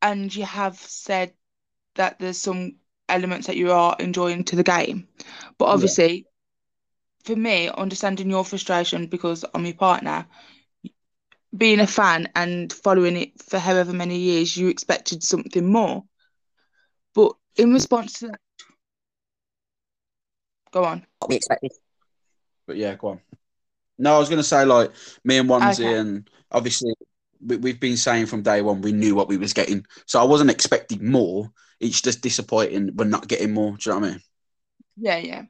And you have said that there's some elements that you are enjoying to the game. But Yeah. obviously, for me, understanding your frustration because I'm your partner, being a fan and following it for however many years, you expected something more. But in response to that, go on. what we expected. But yeah, go on. No, I was going to say, like, me and Wanzi Okay. and obviously we, we've been saying from day one we knew what we was getting, so I wasn't expecting more. It's just disappointing we're not getting more. Do you know what I mean? Yeah, yeah.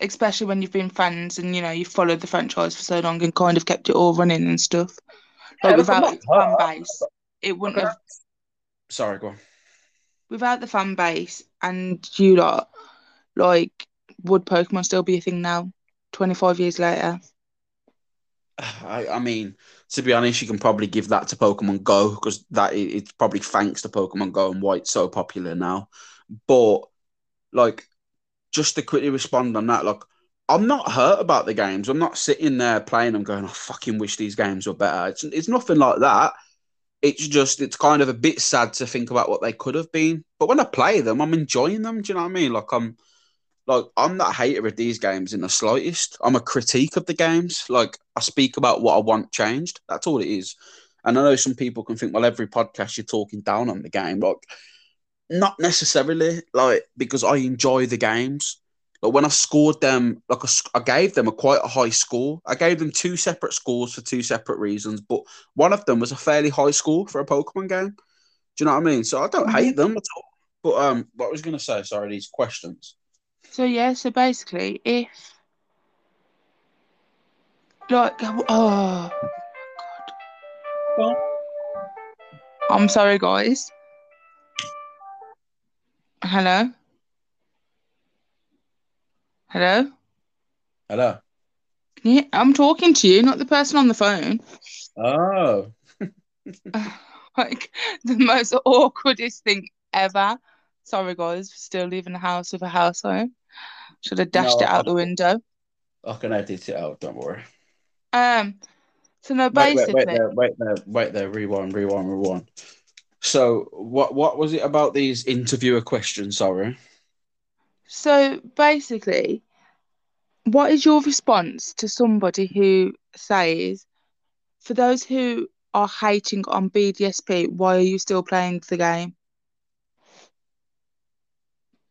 Especially when you've been fans and you know you've followed the franchise for so long and kind of kept it all running and stuff. Like Yeah, without not fan base, it wouldn't have. Sorry, go on. Without the fan base and you lot, like, would Pokemon still be a thing now? Twenty five years later. I, I mean, to be honest, you can probably give that to Pokemon Go because that it's probably thanks to Pokemon Go and why it's so popular now. But like, just to quickly respond on that, like, I'm not hurt about the games. I'm not sitting there playing them going, I fucking wish these games were better. It's it's nothing like that. It's just it's kind of a bit sad to think about what they could have been. But when I play them, I'm enjoying them. Do you know what I mean? Like I'm like I'm not a hater of these games in the slightest. I'm a critique of the games. Like I speak about what I want changed. That's all it is. And I know some people can think, well, every podcast you're talking down on the game. Like, not necessarily. Like because I enjoy the games. But when I scored them, like I gave them a quite a high score. I gave them two separate scores for two separate reasons. But one of them was a fairly high score for a Pokemon game. Do you know what I mean? So I don't Mhm. hate them at all. But um, what I was going to say, sorry, these questions. So yeah, so basically, if like, oh Well- I'm sorry, guys. Hello. Hello. Hello. Yeah, I'm talking to you, not the person on the phone. Oh. Like the most awkwardest thing ever. Sorry, guys, still leaving the house with a house phone. Should have dashed No, it out I- the window. I can edit it out, don't worry. Um. So no, Wait, wait, basically, wait there, wait there, wait there, rewind, rewind, rewind. So what what was it about these interviewer questions, sorry? so basically, what is your response to somebody who says, for those who are hating on BDSP, why are you still playing the game?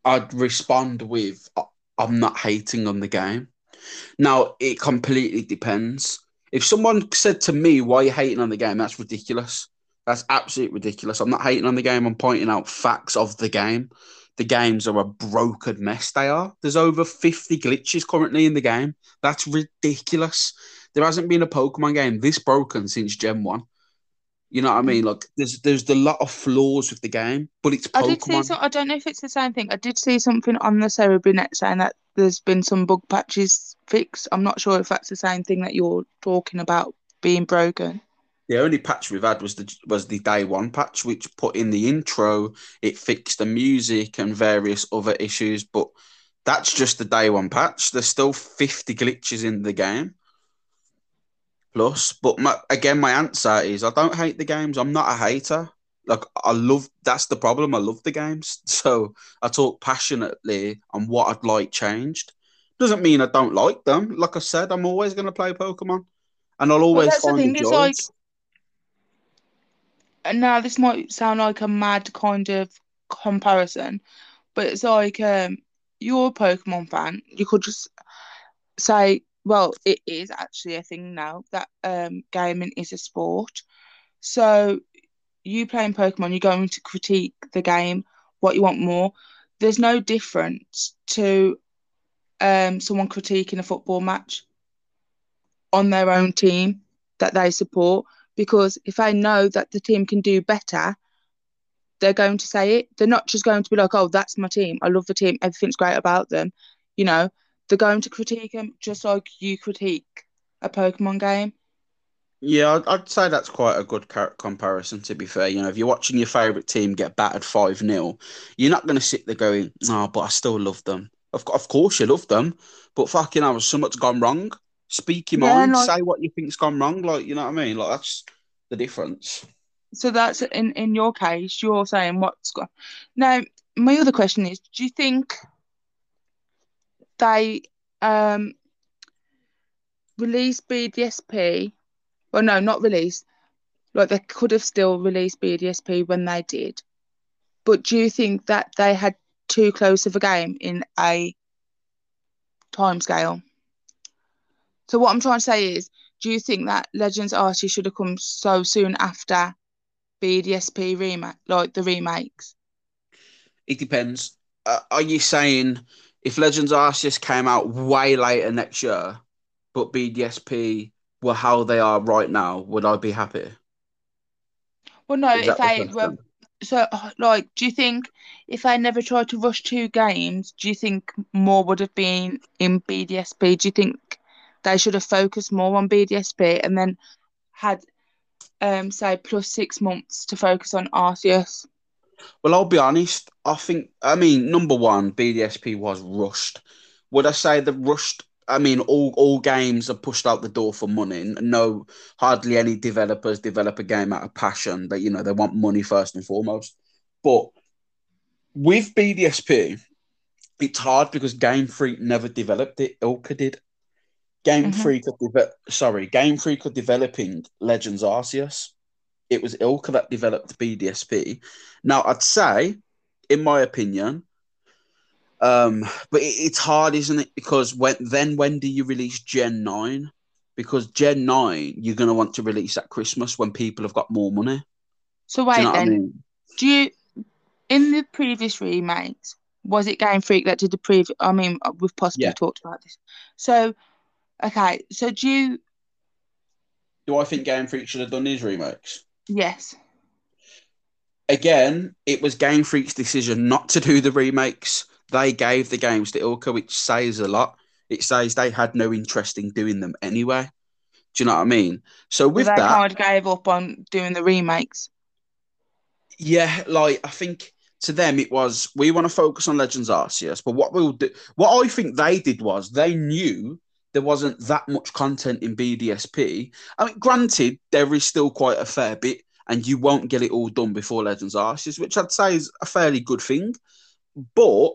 I'd respond with "I- I'm not hating on the game. Now it completely depends. If someone said to me, Why are you hating on the game? That's ridiculous. That's absolutely ridiculous. I'm not hating on the game, I'm pointing out facts of the game. The games are a broken mess, they are. There's over 50 glitches currently in the game. That's ridiculous. There hasn't been a Pokemon game this broken since Gen 1. You know what I mm. mean? Like there's there's a lot of flaws with the game, but it's I did see Pokemon. some. I don't know if it's the same thing. I did see something on the Serebii.net saying that there's been some bug patches fixed. I'm not sure if that's the same thing that you're talking about being broken. The only patch we've had was the was the day one patch, which put in the intro, it fixed the music and various other issues, but that's just the day one patch. There's still 50 glitches in the game. Plus, but my, again, my answer is I don't hate the games. I'm not a hater. Like I love that's the problem. I love the games, so I talk passionately on what I'd like changed. Doesn't mean I don't like them. Like I said, I'm always going to play Pokemon, and I'll always the find thing, the it's like- And now this might sound like a mad kind of comparison, but it's like um, you're a Pokemon fan. You could just say, well, it is actually a thing now that um, gaming is a sport. So you playing Pokemon, you're going to critique the game, what you want more. There's no difference to um, someone critiquing a football match on their own team that they support because if they know that the team can do better, they're going to say it. They're not just going to be like, oh, that's my team. I love the team. Everything's great about them. You know, they're going to critique them just like you critique a Pokemon game. Yeah, I'd, I'd say that's quite a good comparison. To be fair, you know, if you're watching your favorite team get battered five 0 you're not going to sit there going, "No, but I still love them." Of, of course, you love them, but fucking hell, so much gone wrong. Speak your Yeah, mind. like- say what you think's gone wrong. Like, you know what I mean? Like, that's the difference. So that's in in your case, you're saying what's gone. Now, my other question is, do you think they um release BDSP? Well, no, not released. Like they could have still released BDSP when they did. But do you think that they had too close of a game in a timescale? So what I'm trying to say is, do you think that Legends Arceus should have come so soon after BDSP remake, like the remakes? It depends. Uh, are you saying if Legends Arceus came out way later next year, but BDSP were how they are right now, would I be happy? Well, no, if that the I were so like, do you think if I never tried to rush two games, do you think more would have been in BDSP? Do you think they should have focused more on BDSP and then had um say plus six months to focus on Arceus? Well, I'll be honest. I think, I mean, number one, BDSP was rushed. Would I say the rushed? I mean, all all games are pushed out the door for money. No, hardly any developers develop a game out of passion. That you know they want money first and foremost. But with BDSP, it's hard because Game Freak never developed it. ILCA did. Game Mhm. Freak, are sorry, Game Freak are developing Legends Arceus. It was ILCA that developed BDSP. Now, I'd say, in my opinion, um, but it, it's hard, isn't it? Because when then when do you release Gen Nine? Because Gen Nine, you're gonna want to release at Christmas when people have got more money. So Do wait you know what I then, mean? do you in the previous remakes was it Game Freak that did the previous? I mean, uh, we've possibly Yeah. talked about this. So, okay, so do you? Do I think Game Freak should have done these remakes? Yes. Again, it was Game Freak's decision not to do the remakes. They gave the games to ILCA, which says a lot. It says they had no interest in doing them anyway. Do you know what I mean? So with they that, kind of gave up on doing the remakes. yeah, like I think to them it was we want to focus on Legends Arceus, but what we'll do, what I think they did was they knew there wasn't that much content in BDSP. I mean, granted, there is still quite a fair bit, and you won't get it all done before Legends Arceus, which I'd say is a fairly good thing. But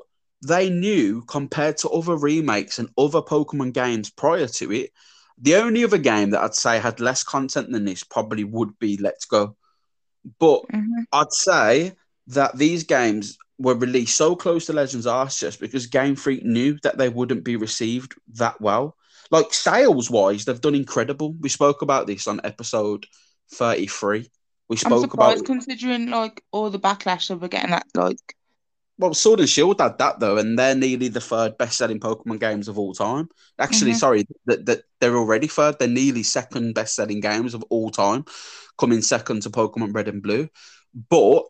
they knew compared to other remakes and other Pokemon games prior to it, the only other game that I'd say had less content than this probably would be Let's Go. But Mhm. I'd say that these games were released so close to Legends Arceus because Game Freak knew that they wouldn't be received that well. Like sales wise, they've done incredible. We spoke about this on episode 33. We I'm spoke surprised about considering like all the backlash that we're getting at. Like, well, Sword and Shield had that though, and they're nearly the third best-selling Pokemon games of all time. Actually, Mhm. sorry, that that they're already third. They're nearly second best-selling games of all time, coming second to Pokemon Red and Blue. But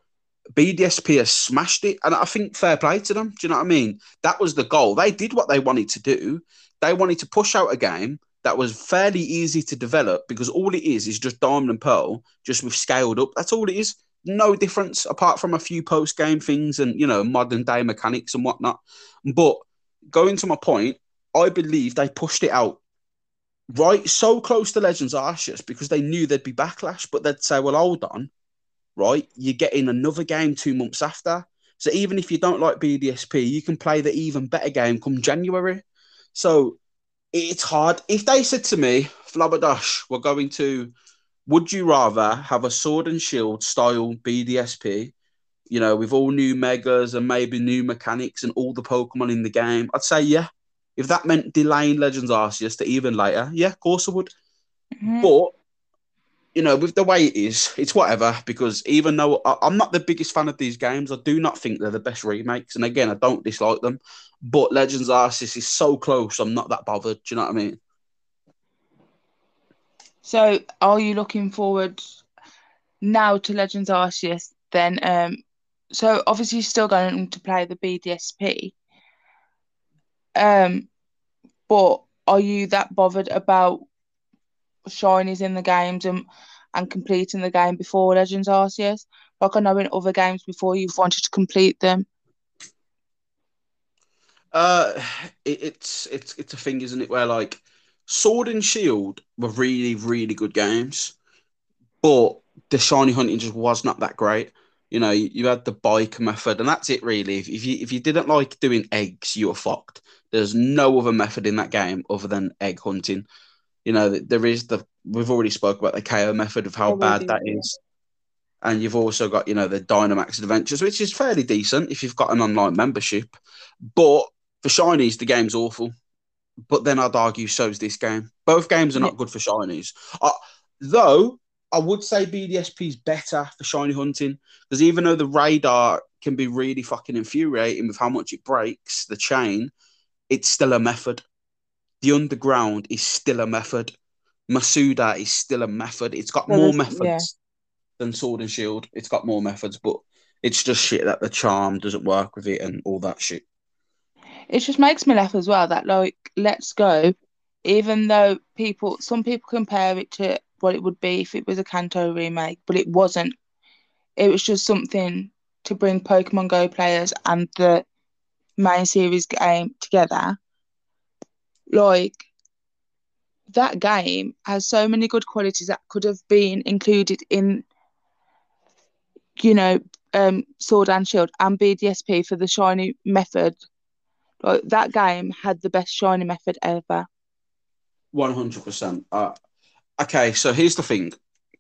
BDSP has smashed it, and I think fair play to them. Do you know what I mean? That was the goal. They did what they wanted to do. They wanted to push out a game that was fairly easy to develop because all it is is just Diamond and Pearl, just with scaled up. That's all it is. No difference apart from a few post game things and you know modern day mechanics and whatnot. But going to my point, I believe they pushed it out right so close to Legends Arceus because they knew there'd be backlash, but they'd say, "Well, hold on, right? You're getting another game two months after." So even if you don't like BDSP, you can play the even better game come January. So it's hard. If they said to me, Flabberdash, we're going to, would you rather have a sword and shield style BDSP, you know, with all new megas and maybe new mechanics and all the Pokemon in the game? I'd say, yeah. If that meant delaying Legends Arceus to even later, yeah, of course I would. mhm. But you know, with the way it is, it's whatever. Because even though I'm not the biggest fan of these games, I do not think they're the best remakes. And again, I don't dislike them. But Legends Arceus is so close, I'm not that bothered. Do you know what I mean? So, are you looking forward now to Legends Arceus? Then, um, so obviously you're still going to play the BDSP. Um, but are you that bothered about shinies in the games and and completing the game before Legends Arceus? Like I know in other games before you've wanted to complete them. Uh, it, it's it's it's a thing, isn't it? Where like Sword and Shield were really really good games, but the shiny hunting just was not that great. You know, you, you had the bike method, and that's it really. If, if you if you didn't like doing eggs, you were fucked. There's no other method in that game other than egg hunting. You know, there is the we've already spoke about the KO method of how bad that is. And you've also got, you know, the Dynamax Adventures, which is fairly decent if you've got an online membership. But for Shinies, the game's awful. but then I'd argue so's this game. Both games are not good for shinies. Uh, though I would say BDSP is better for shiny hunting because even though the radar can be really fucking infuriating with how much it breaks the chain, it's still a method. The underground is still a method. Masuda is still a method. It's got So more methods yeah. than Sword and Shield. It's got more methods, but it's just shit that the charm doesn't work with it and all that shit. It just makes me laugh as well that like Let's Go, even though people some people compare it to what it would be if it was a Kanto remake, but it wasn't. It was just something to bring Pokemon Go players and the main series game together. Like that game has so many good qualities that could have been included in you know, um Sword and Shield and BDSP for the shiny method. Like that game had the best shiny method ever. One hundred percent. Uh, Okay, so here's the thing.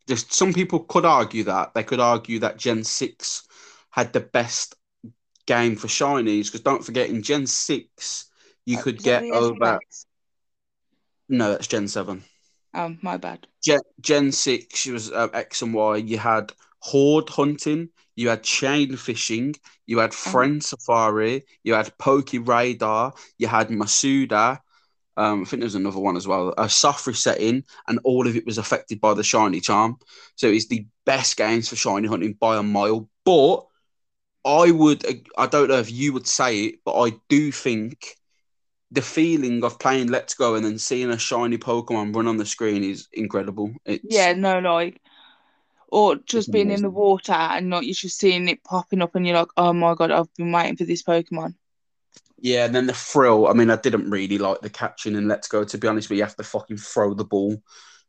Just some people could argue that they could argue that Gen Six had the best game for shinies because don't forget in Gen Six you could get over. No, that's Gen Seven. Oh, my bad. Gen, Gen 6 was uh, X and Y. You had horde hunting, you had chain fishing, you had friend safari, you had Poke Radar, you had Masuda. Um, I think there was another one as well, a soft resetting, and all of it was affected by the shiny charm. So it's the best games for shiny hunting by a mile. But I would, I don't know if you would say it, but I do think the feeling of playing Let's Go and then seeing a shiny Pokemon run on the screen is incredible. It's, Yeah, no, like, or just being in the water and not you just seeing it popping up and you're like, oh my God, I've been waiting for this Pokemon. Yeah, and then the thrill. I mean, I didn't really like the catching and Let's Go. To be honest, but you have to fucking throw the ball.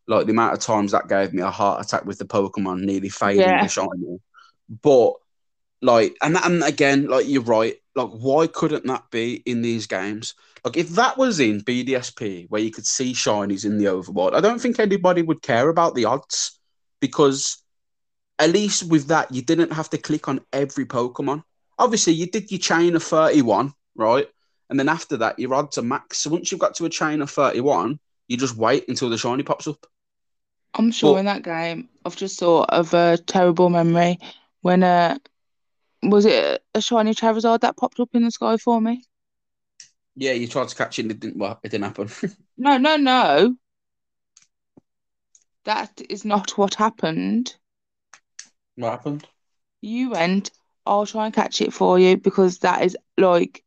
Like the amount of times that gave me a heart attack with the Pokemon nearly failing Yeah. the shiny. But like, and and again, like you're right. Like, why couldn't that be in these games? Like, if that was in BDSP, where you could see shinies in the overworld, I don't think anybody would care about the odds because at least with that, you didn't have to click on every Pokemon. Obviously, you did your chain of 31, right? And then after that, your odds are max. So once you've got to a chain of 31, you just wait until the shiny pops up. I'm sure But- in that game, I've just thought of a terrible memory when uh was it a shiny Charizard that popped up in the sky for me? Yeah, you tried to catch it and it didn't, well, it didn't happen. No, no, no. That is not what happened. What happened? You went, I'll try and catch it for you because that is like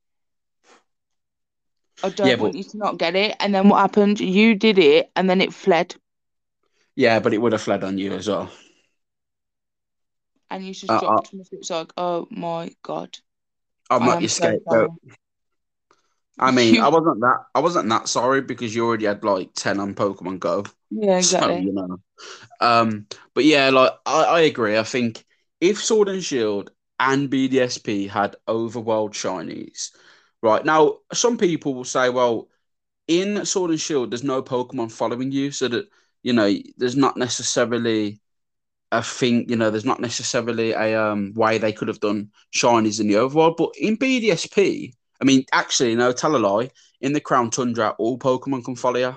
I don't Yeah, want but- you to not get it. And then what happened? You did it and then it fled Yeah, but it would have fled on you as well. and you just Uh, dropped me. It's like, oh my God. I'm I not am your so scapegoat. I mean, I wasn't that I wasn't that sorry because you already had like ten on Pokemon Go. Yeah, So, exactly. you know. Um, but yeah, like I, I agree. I think if Sword and Shield and BDSP had overworld shinies, right now, some people will say, well, in Sword and Shield, there's no Pokemon following you, so that you know, there's not necessarily a thing. You know, there's not necessarily a um way they could have done shinies in the overworld. But in BDSP, I mean, actually, no, tell a lie. In the Crown Tundra, all Pokemon can follow you.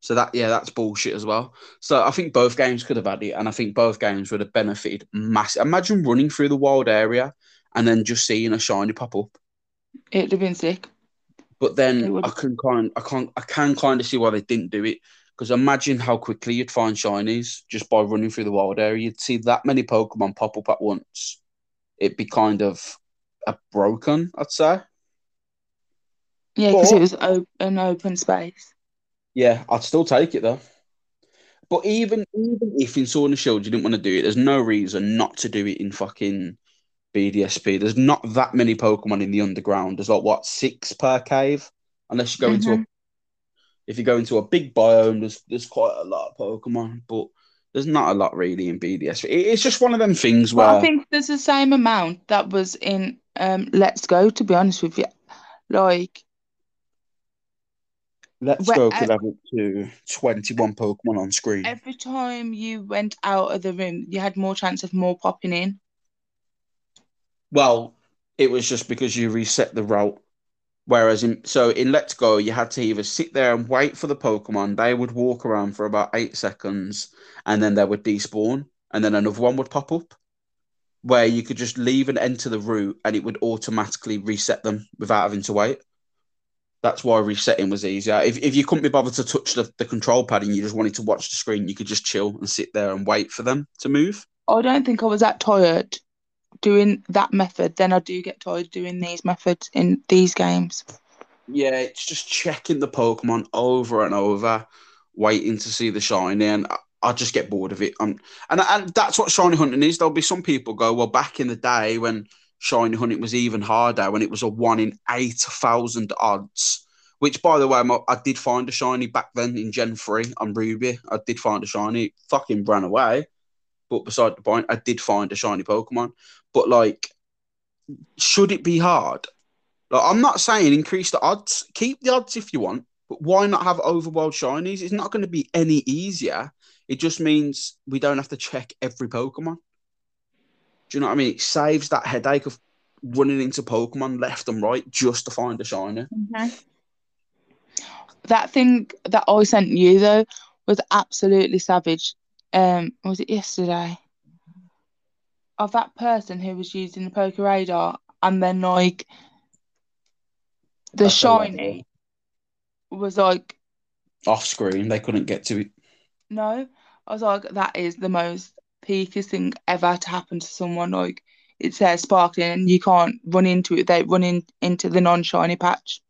So that yeah, that's bullshit as well. So I think both games could have had it, and I think both games would have benefited massive. Imagine running through the wild area and then just seeing a shiny pop up. It'd have been sick. But then. I can kind, I can't, I can kind of see why they didn't do it. Because imagine how quickly you'd find shinies just by running through the wild area. You'd see that many Pokemon pop up at once. It'd be kind of a broken, I'd say. Yeah, because it was op an open space. Yeah, I'd still take it though. But even even if in Sword and Shield you didn't want to do it, there's no reason not to do it in fucking BDSP. There's not that many Pokemon in the underground. There's like what six per cave, unless you go into a. If you go into a big biome, there's there's quite a lot of Pokemon, but there's not a lot really in BDSP. It's just one of them things where I think there's the same amount that was in um Let's Go, to be honest with you. Like, Let's where Go ev- could have up to 21 Pokemon on screen. every time you went out of the room, you had more chance of more popping in. Well, it was just because you reset the route. Whereas in so in Let's Go, you had to either sit there and wait for the Pokemon. They would walk around for about eight seconds, and then they would despawn, and then another one would pop up, where you could just leave and enter the route, and it would automatically reset them without having to wait. That's why resetting was easier. If, if you couldn't be bothered to touch the, the control pad and you just wanted to watch the screen, you could just chill and sit there and wait for them to move. I don't think I was that tired doing that method. Then I do get tired doing these methods in these games. Yeah, it's just checking the Pokemon over and over, waiting to see the shiny, and I, I just get bored of it. Um, and and that's what shiny hunting is. There'll be some people go, well, back in the day when shiny hunting was even harder, when it was a one in eight thousand odds. Which, by the way, I did find a shiny back then in Gen three on Ruby. I did find a shiny. It fucking ran away. But beside the point, I did find a shiny Pokemon. But like, should it be hard? Like, I'm not saying increase the odds. Keep the odds if you want, but why not have overworld shinies? It's not going to be any easier. It just means we don't have to check every Pokemon. Do you know what I mean? It saves that headache of running into Pokemon left and right just to find a shiny. That thing that I sent you though was absolutely savage. Um, was it yesterday? Of that person who was using the Poké Radar and then like the That's shiny was like Off screen, they couldn't get to it. no. I was like, that is the most peakiest thing ever to happen to someone. Like it's there sparkling and you can't run into it, they run in, into the non shiny patch.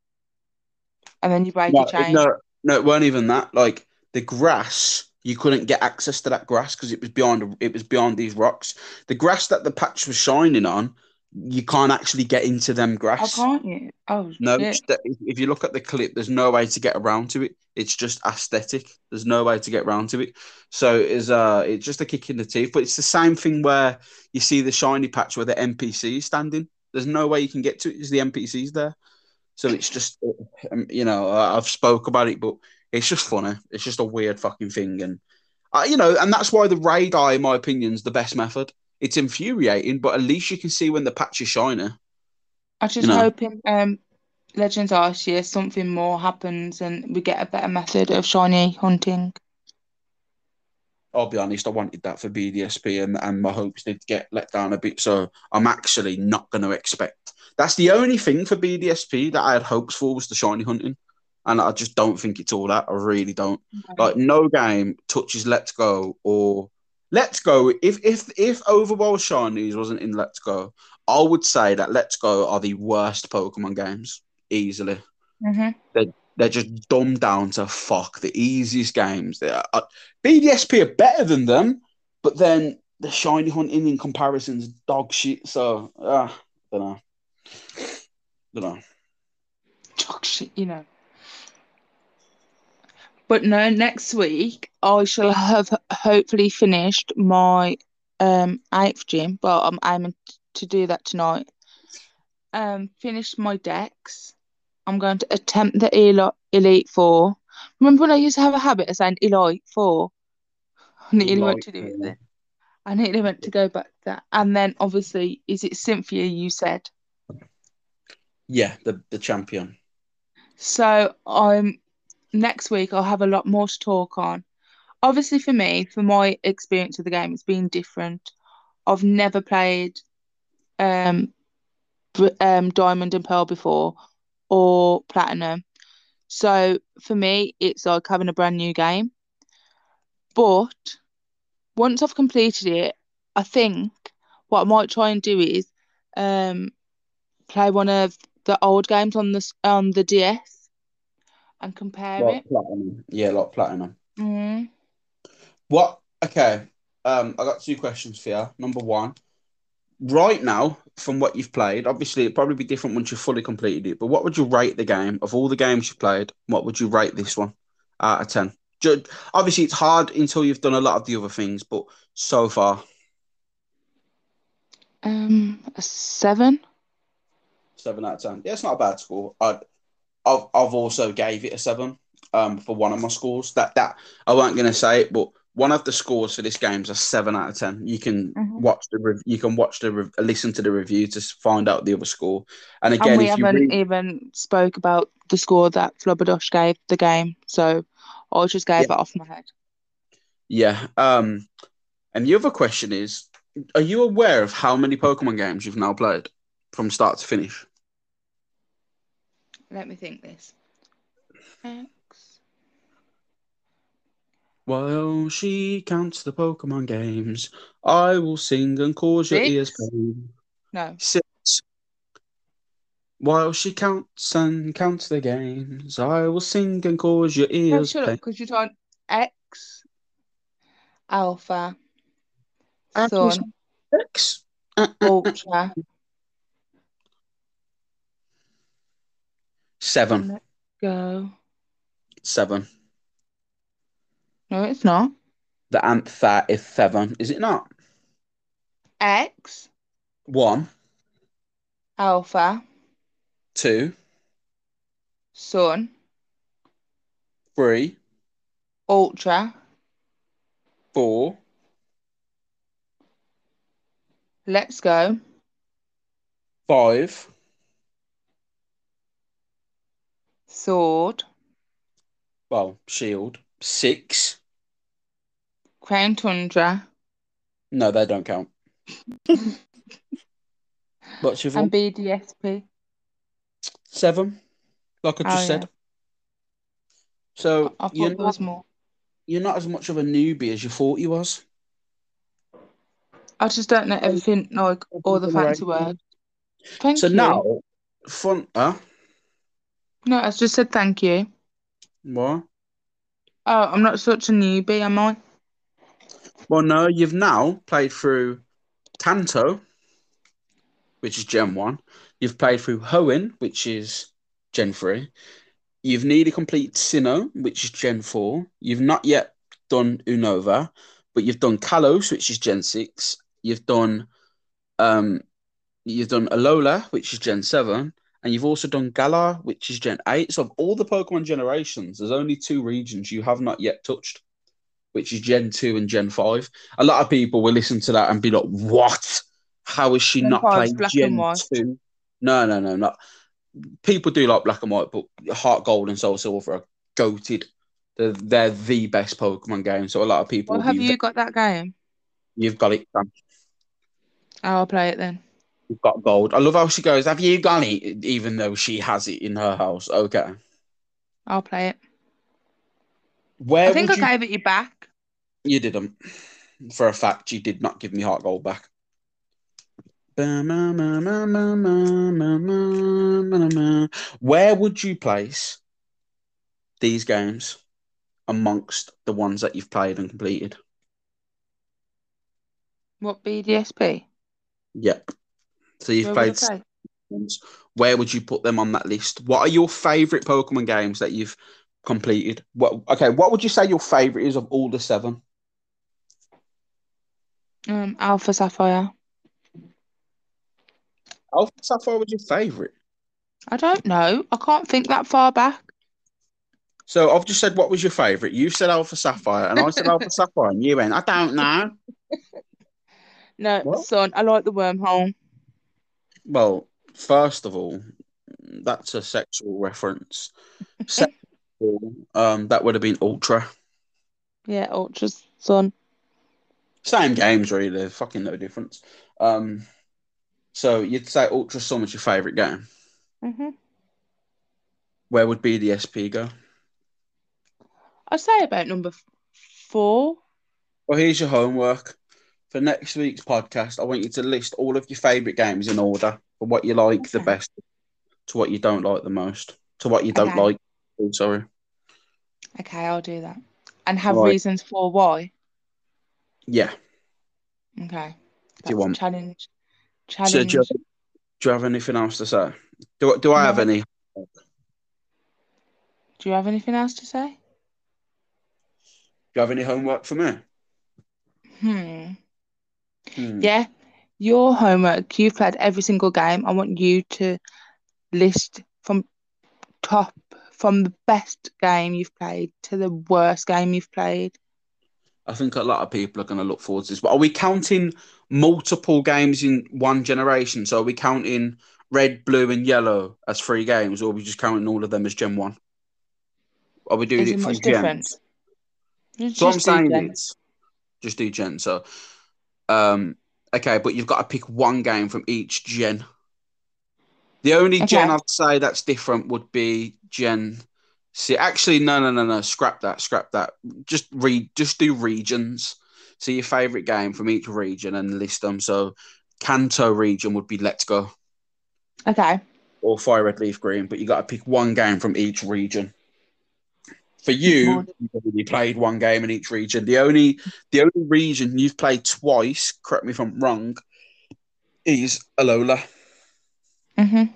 And then you break No, your chain. no, no, it weren't even that. Like the grass, you couldn't get access to that grass because it was beyond it was beyond these rocks. The grass that the patch was shining on, you can't actually get into them Oh, grass. can't you? Oh, No, if you look at the clip, there's no way to get around to it. It's just aesthetic. There's no way to get around to it. So it's uh, it's just a kick in the teeth. But it's the same thing where you see the shiny patch where the NPC is standing. There's no way you can get to it. Is the NPCs there? So it's just, um, you know, I've spoke about it, but it's just funny. It's just a weird fucking thing, and uh, you know, and that's why the radar, in my opinion, is the best method. It's infuriating, but at least you can see when the patch is shiny. I'm just know. hoping um Legends Arceus something more happens and we get a better method of shiny hunting. I'll be honest, I wanted that for BDSP, and, and my hopes did get let down a bit. So I'm actually not going to expect. That's the only thing for BDSP that I had hopes for was the shiny hunting, and I just don't think it's all that. I really don't. Like no game touches Let's Go or Let's Go. If if if Overworld Shinies wasn't in Let's Go, I would say that Let's Go are the worst Pokemon games easily. hmm They're just dumbed down to fuck the easiest games. They are, uh, BDSP are better than them, but then the shiny hunting in comparison's dog shit. So uh, don't know, don't know. Dog shit, you know. But no, next week I shall have hopefully finished my um eighth gym. Well, I'm aiming to do that tonight. Um, finished my Dex. I'm going to attempt the Elite Four. Remember when I used to have a habit of saying Elite Four? I nearly went to do it then. I nearly went to go back to that. And then obviously, is it Cynthia you said? Yeah, the the champion. So I'm next week I'll have a lot more to talk on. Obviously for me, for my experience of the game, it's been different. I've never played um um Diamond and Pearl before or Platinum. So for me, it's like having a brand new game. But once I've completed it, I think what I might try and do is um play one of the old games on the on the DS and compare Like it. platinum. Yeah, like platinum. Mm. What? Okay. Um, I got two questions for you. Number one, right now, from what you've played, obviously it'd probably be different once you've fully completed it. But what would you rate the game of all the games you've played? What would you rate this one out of ten? Obviously, it's hard until you've done a lot of the other things, but so far, Um, a seven. seven out of ten. Yeah, it's not a bad score. I, I've, I've also gave it a seven. Um, for one of my scores. That that I weren't gonna say it, but one of the scores for this game is a seven out of ten. You can Mhm. watch the rev- you can watch the rev- listen to the review to find out the other score. And And again, we if haven't even spoke about the score that Flabberdash gave the game, so I just gave Yeah. it off my head. yeah. Um, and the other question is, are you aware of how many Pokemon games you've now played from start to finish? Let me think this. X. While she counts the Pokemon games, I will sing and cause your ears pain. No. Six. While she counts and counts the games, I will sing and cause your No, ears shut up, pain. because you're on X, Alpha, Sun, Six. Uh, uh, uh. Ultra. Seven. Let's go. Seven. No, it's not. The answer is seven. Is it not? X, One, Alpha, two, Sun, three, Ultra, four, Let's Go, five, Sword, well, shield, six. Crown Tundra, No, they don't count. What's your and one? BDSP. Seven, like I Oh, just yeah. said. So I you're thought there was not, more. you're not as much of a newbie as you thought you was. I just don't know everything, like all the fancy words. Thank So you. now, fun, huh? No, I just said thank you. What? Oh, I'm not such a newbie, am I? Well, no, you've now played through Kanto, which is Gen 1. You've played through Hoenn, which is Gen 3. You've nearly completed Sinnoh, which is Gen 4. You've not yet done Unova, but you've done Kalos, which is Gen 6. You've done um you've done Alola, which is Gen 7, and you've also done Galar, which is Gen 8. So of all the Pokemon generations, there's only two regions you have not yet touched which is Gen 2 and Gen 5. A lot of people will listen to that and be like, what? How is she Gen not 5's playing black Gen and white. 2? No, no, no, not. People do like black and white, but Heart Gold and Soul Silver are goated. They're, they're the best Pokemon game. So a lot of people Well, have you got that game? you've got it. Sam. I'll play it then. Got gold. I love how she goes, have you got it? Even though she has it in her house. Okay. I'll play it. Where I think I you... gave it you back. You didn't. For a fact, you did not give me Heart Gold back. Where would you place these games amongst the ones that you've played and completed? What BDSP? Yep. So you've Where played play? Where would you put them on that list? What are your favorite Pokemon games that you've completed? What okay, what would you say your favorite is of all the seven? Um, Alpha Sapphire. Alpha Sapphire was your favorite. I don't know. I can't think that far back. So I've just said what was your favourite. You said Alpha Sapphire, and I said Alpha Sapphire, and you went, I don't know. No, What? son, I like the wormhole. Well, first of all, that's a sexual reference. Second of all, um, that would have been Ultra. Yeah, Ultra's son. Same games, really. Fucking no difference. Um, so you'd say Ultra Sun was your favourite game. hmm Where would BDSP go? I'd say about number four. Well, here's your homework. For next week's podcast, I want you to list all of your favourite games in order for what you like the best to what you don't like the most to what you don't Okay. like. Oh, sorry. Okay, I'll do that. And have Right. reasons for why. Yeah. Okay. Do you That's want. challenge. So do Challenge. you, do you have anything else to say? Do, do I have any? Do you have anything else to say? Do you have any homework for me? Hmm. Hmm. Yeah. Your homework, you've played every single game. I want you to list from top, from the best game you've played to the worst game you've played. I think a lot of people are going to look forward to this. But are we counting multiple games in one generation? So are we counting red, blue, and yellow as three games, or are we just counting all of them as Gen 1? Are we doing Is it it from different? So I'm saying just do gen. So, um, okay, but you've got to pick one game from each gen. The only gen I'd say that's different would be Gen. See, actually, no, no, no, no. Scrap that. Scrap that. Just read. Just do regions. See your favorite game from each region and list them. So, Kanto region would be Let's Go Okay. or Fire Red Leaf Green, but you got to pick one game from each region. For you, you've only played one game in each region. The only the only region you've played twice, correct me if I'm wrong, is Alola Mhm.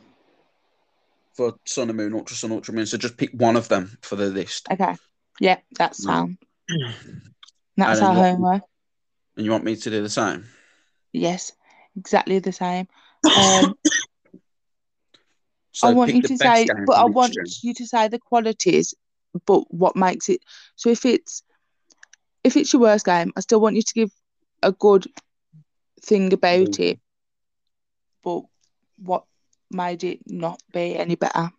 for Sun and Moon, Ultra Sun, Ultra Moon. So just pick one of them for the list. Okay. Yeah, that's sound. That's our homework. And you want me to do the same? Yes, exactly the same. Um, So I want you to say, but I want you to say the qualities, but what makes it. So if it's if it's your worst game, I still want you to give a good thing about Reason. it, but what made it not be any better?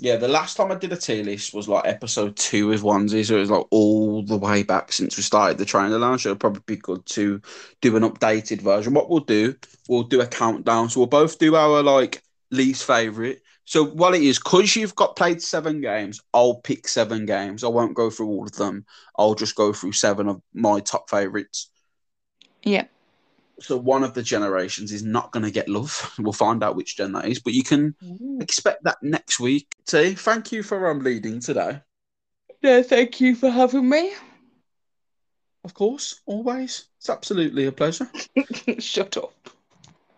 Yeah, the last time I did a tier list was like episode two with onesie, so it was like all the way back since we started the trainer lounge. So it'd probably be good to do an updated version. What we'll do, we'll do a countdown. So we'll both do our like least favorite. So what it is, because you've got played seven games, I'll pick seven games. I won't go through all of them. I'll just go through seven of my top favorites. Yeah. So one of the generations is not going to get love. We'll find out which gen that is, but you can expect that next week. T, thank you for um, leading today. No, thank you for having me. Of course, always. It's absolutely a pleasure. Shut up.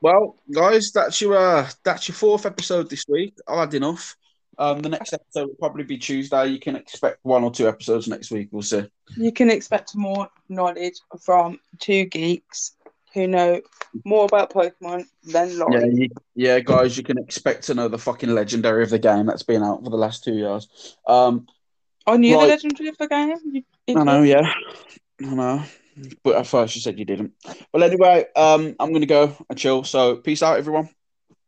Well, guys, that's your uh, that's your fourth episode this week. I've had enough. Um, the next episode will probably be Tuesday. You can expect one or two episodes next week. We'll see. You can expect more knowledge from two geeks who know more about Pokemon than Yeah, you, yeah, guys, you can expect to know the fucking legendary of the game that's been out for the last two years. Um, I knew Right. the legendary of the game. You I know, yeah, I know. But at first you said you didn't. Well, anyway, um, I'm gonna go and chill. So, peace out, everyone.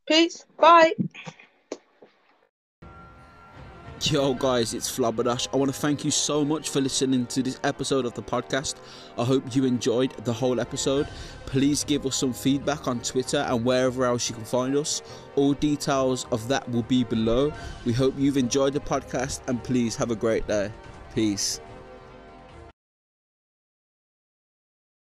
Peace. Bye. Yo, guys, it's Flabberdash. I want to thank you so much for listening to this episode of the podcast. I hope you enjoyed the whole episode. Please give us some feedback on Twitter and wherever else you can find us. All details of that will be below. We hope you've enjoyed the podcast and please have a great day. Peace.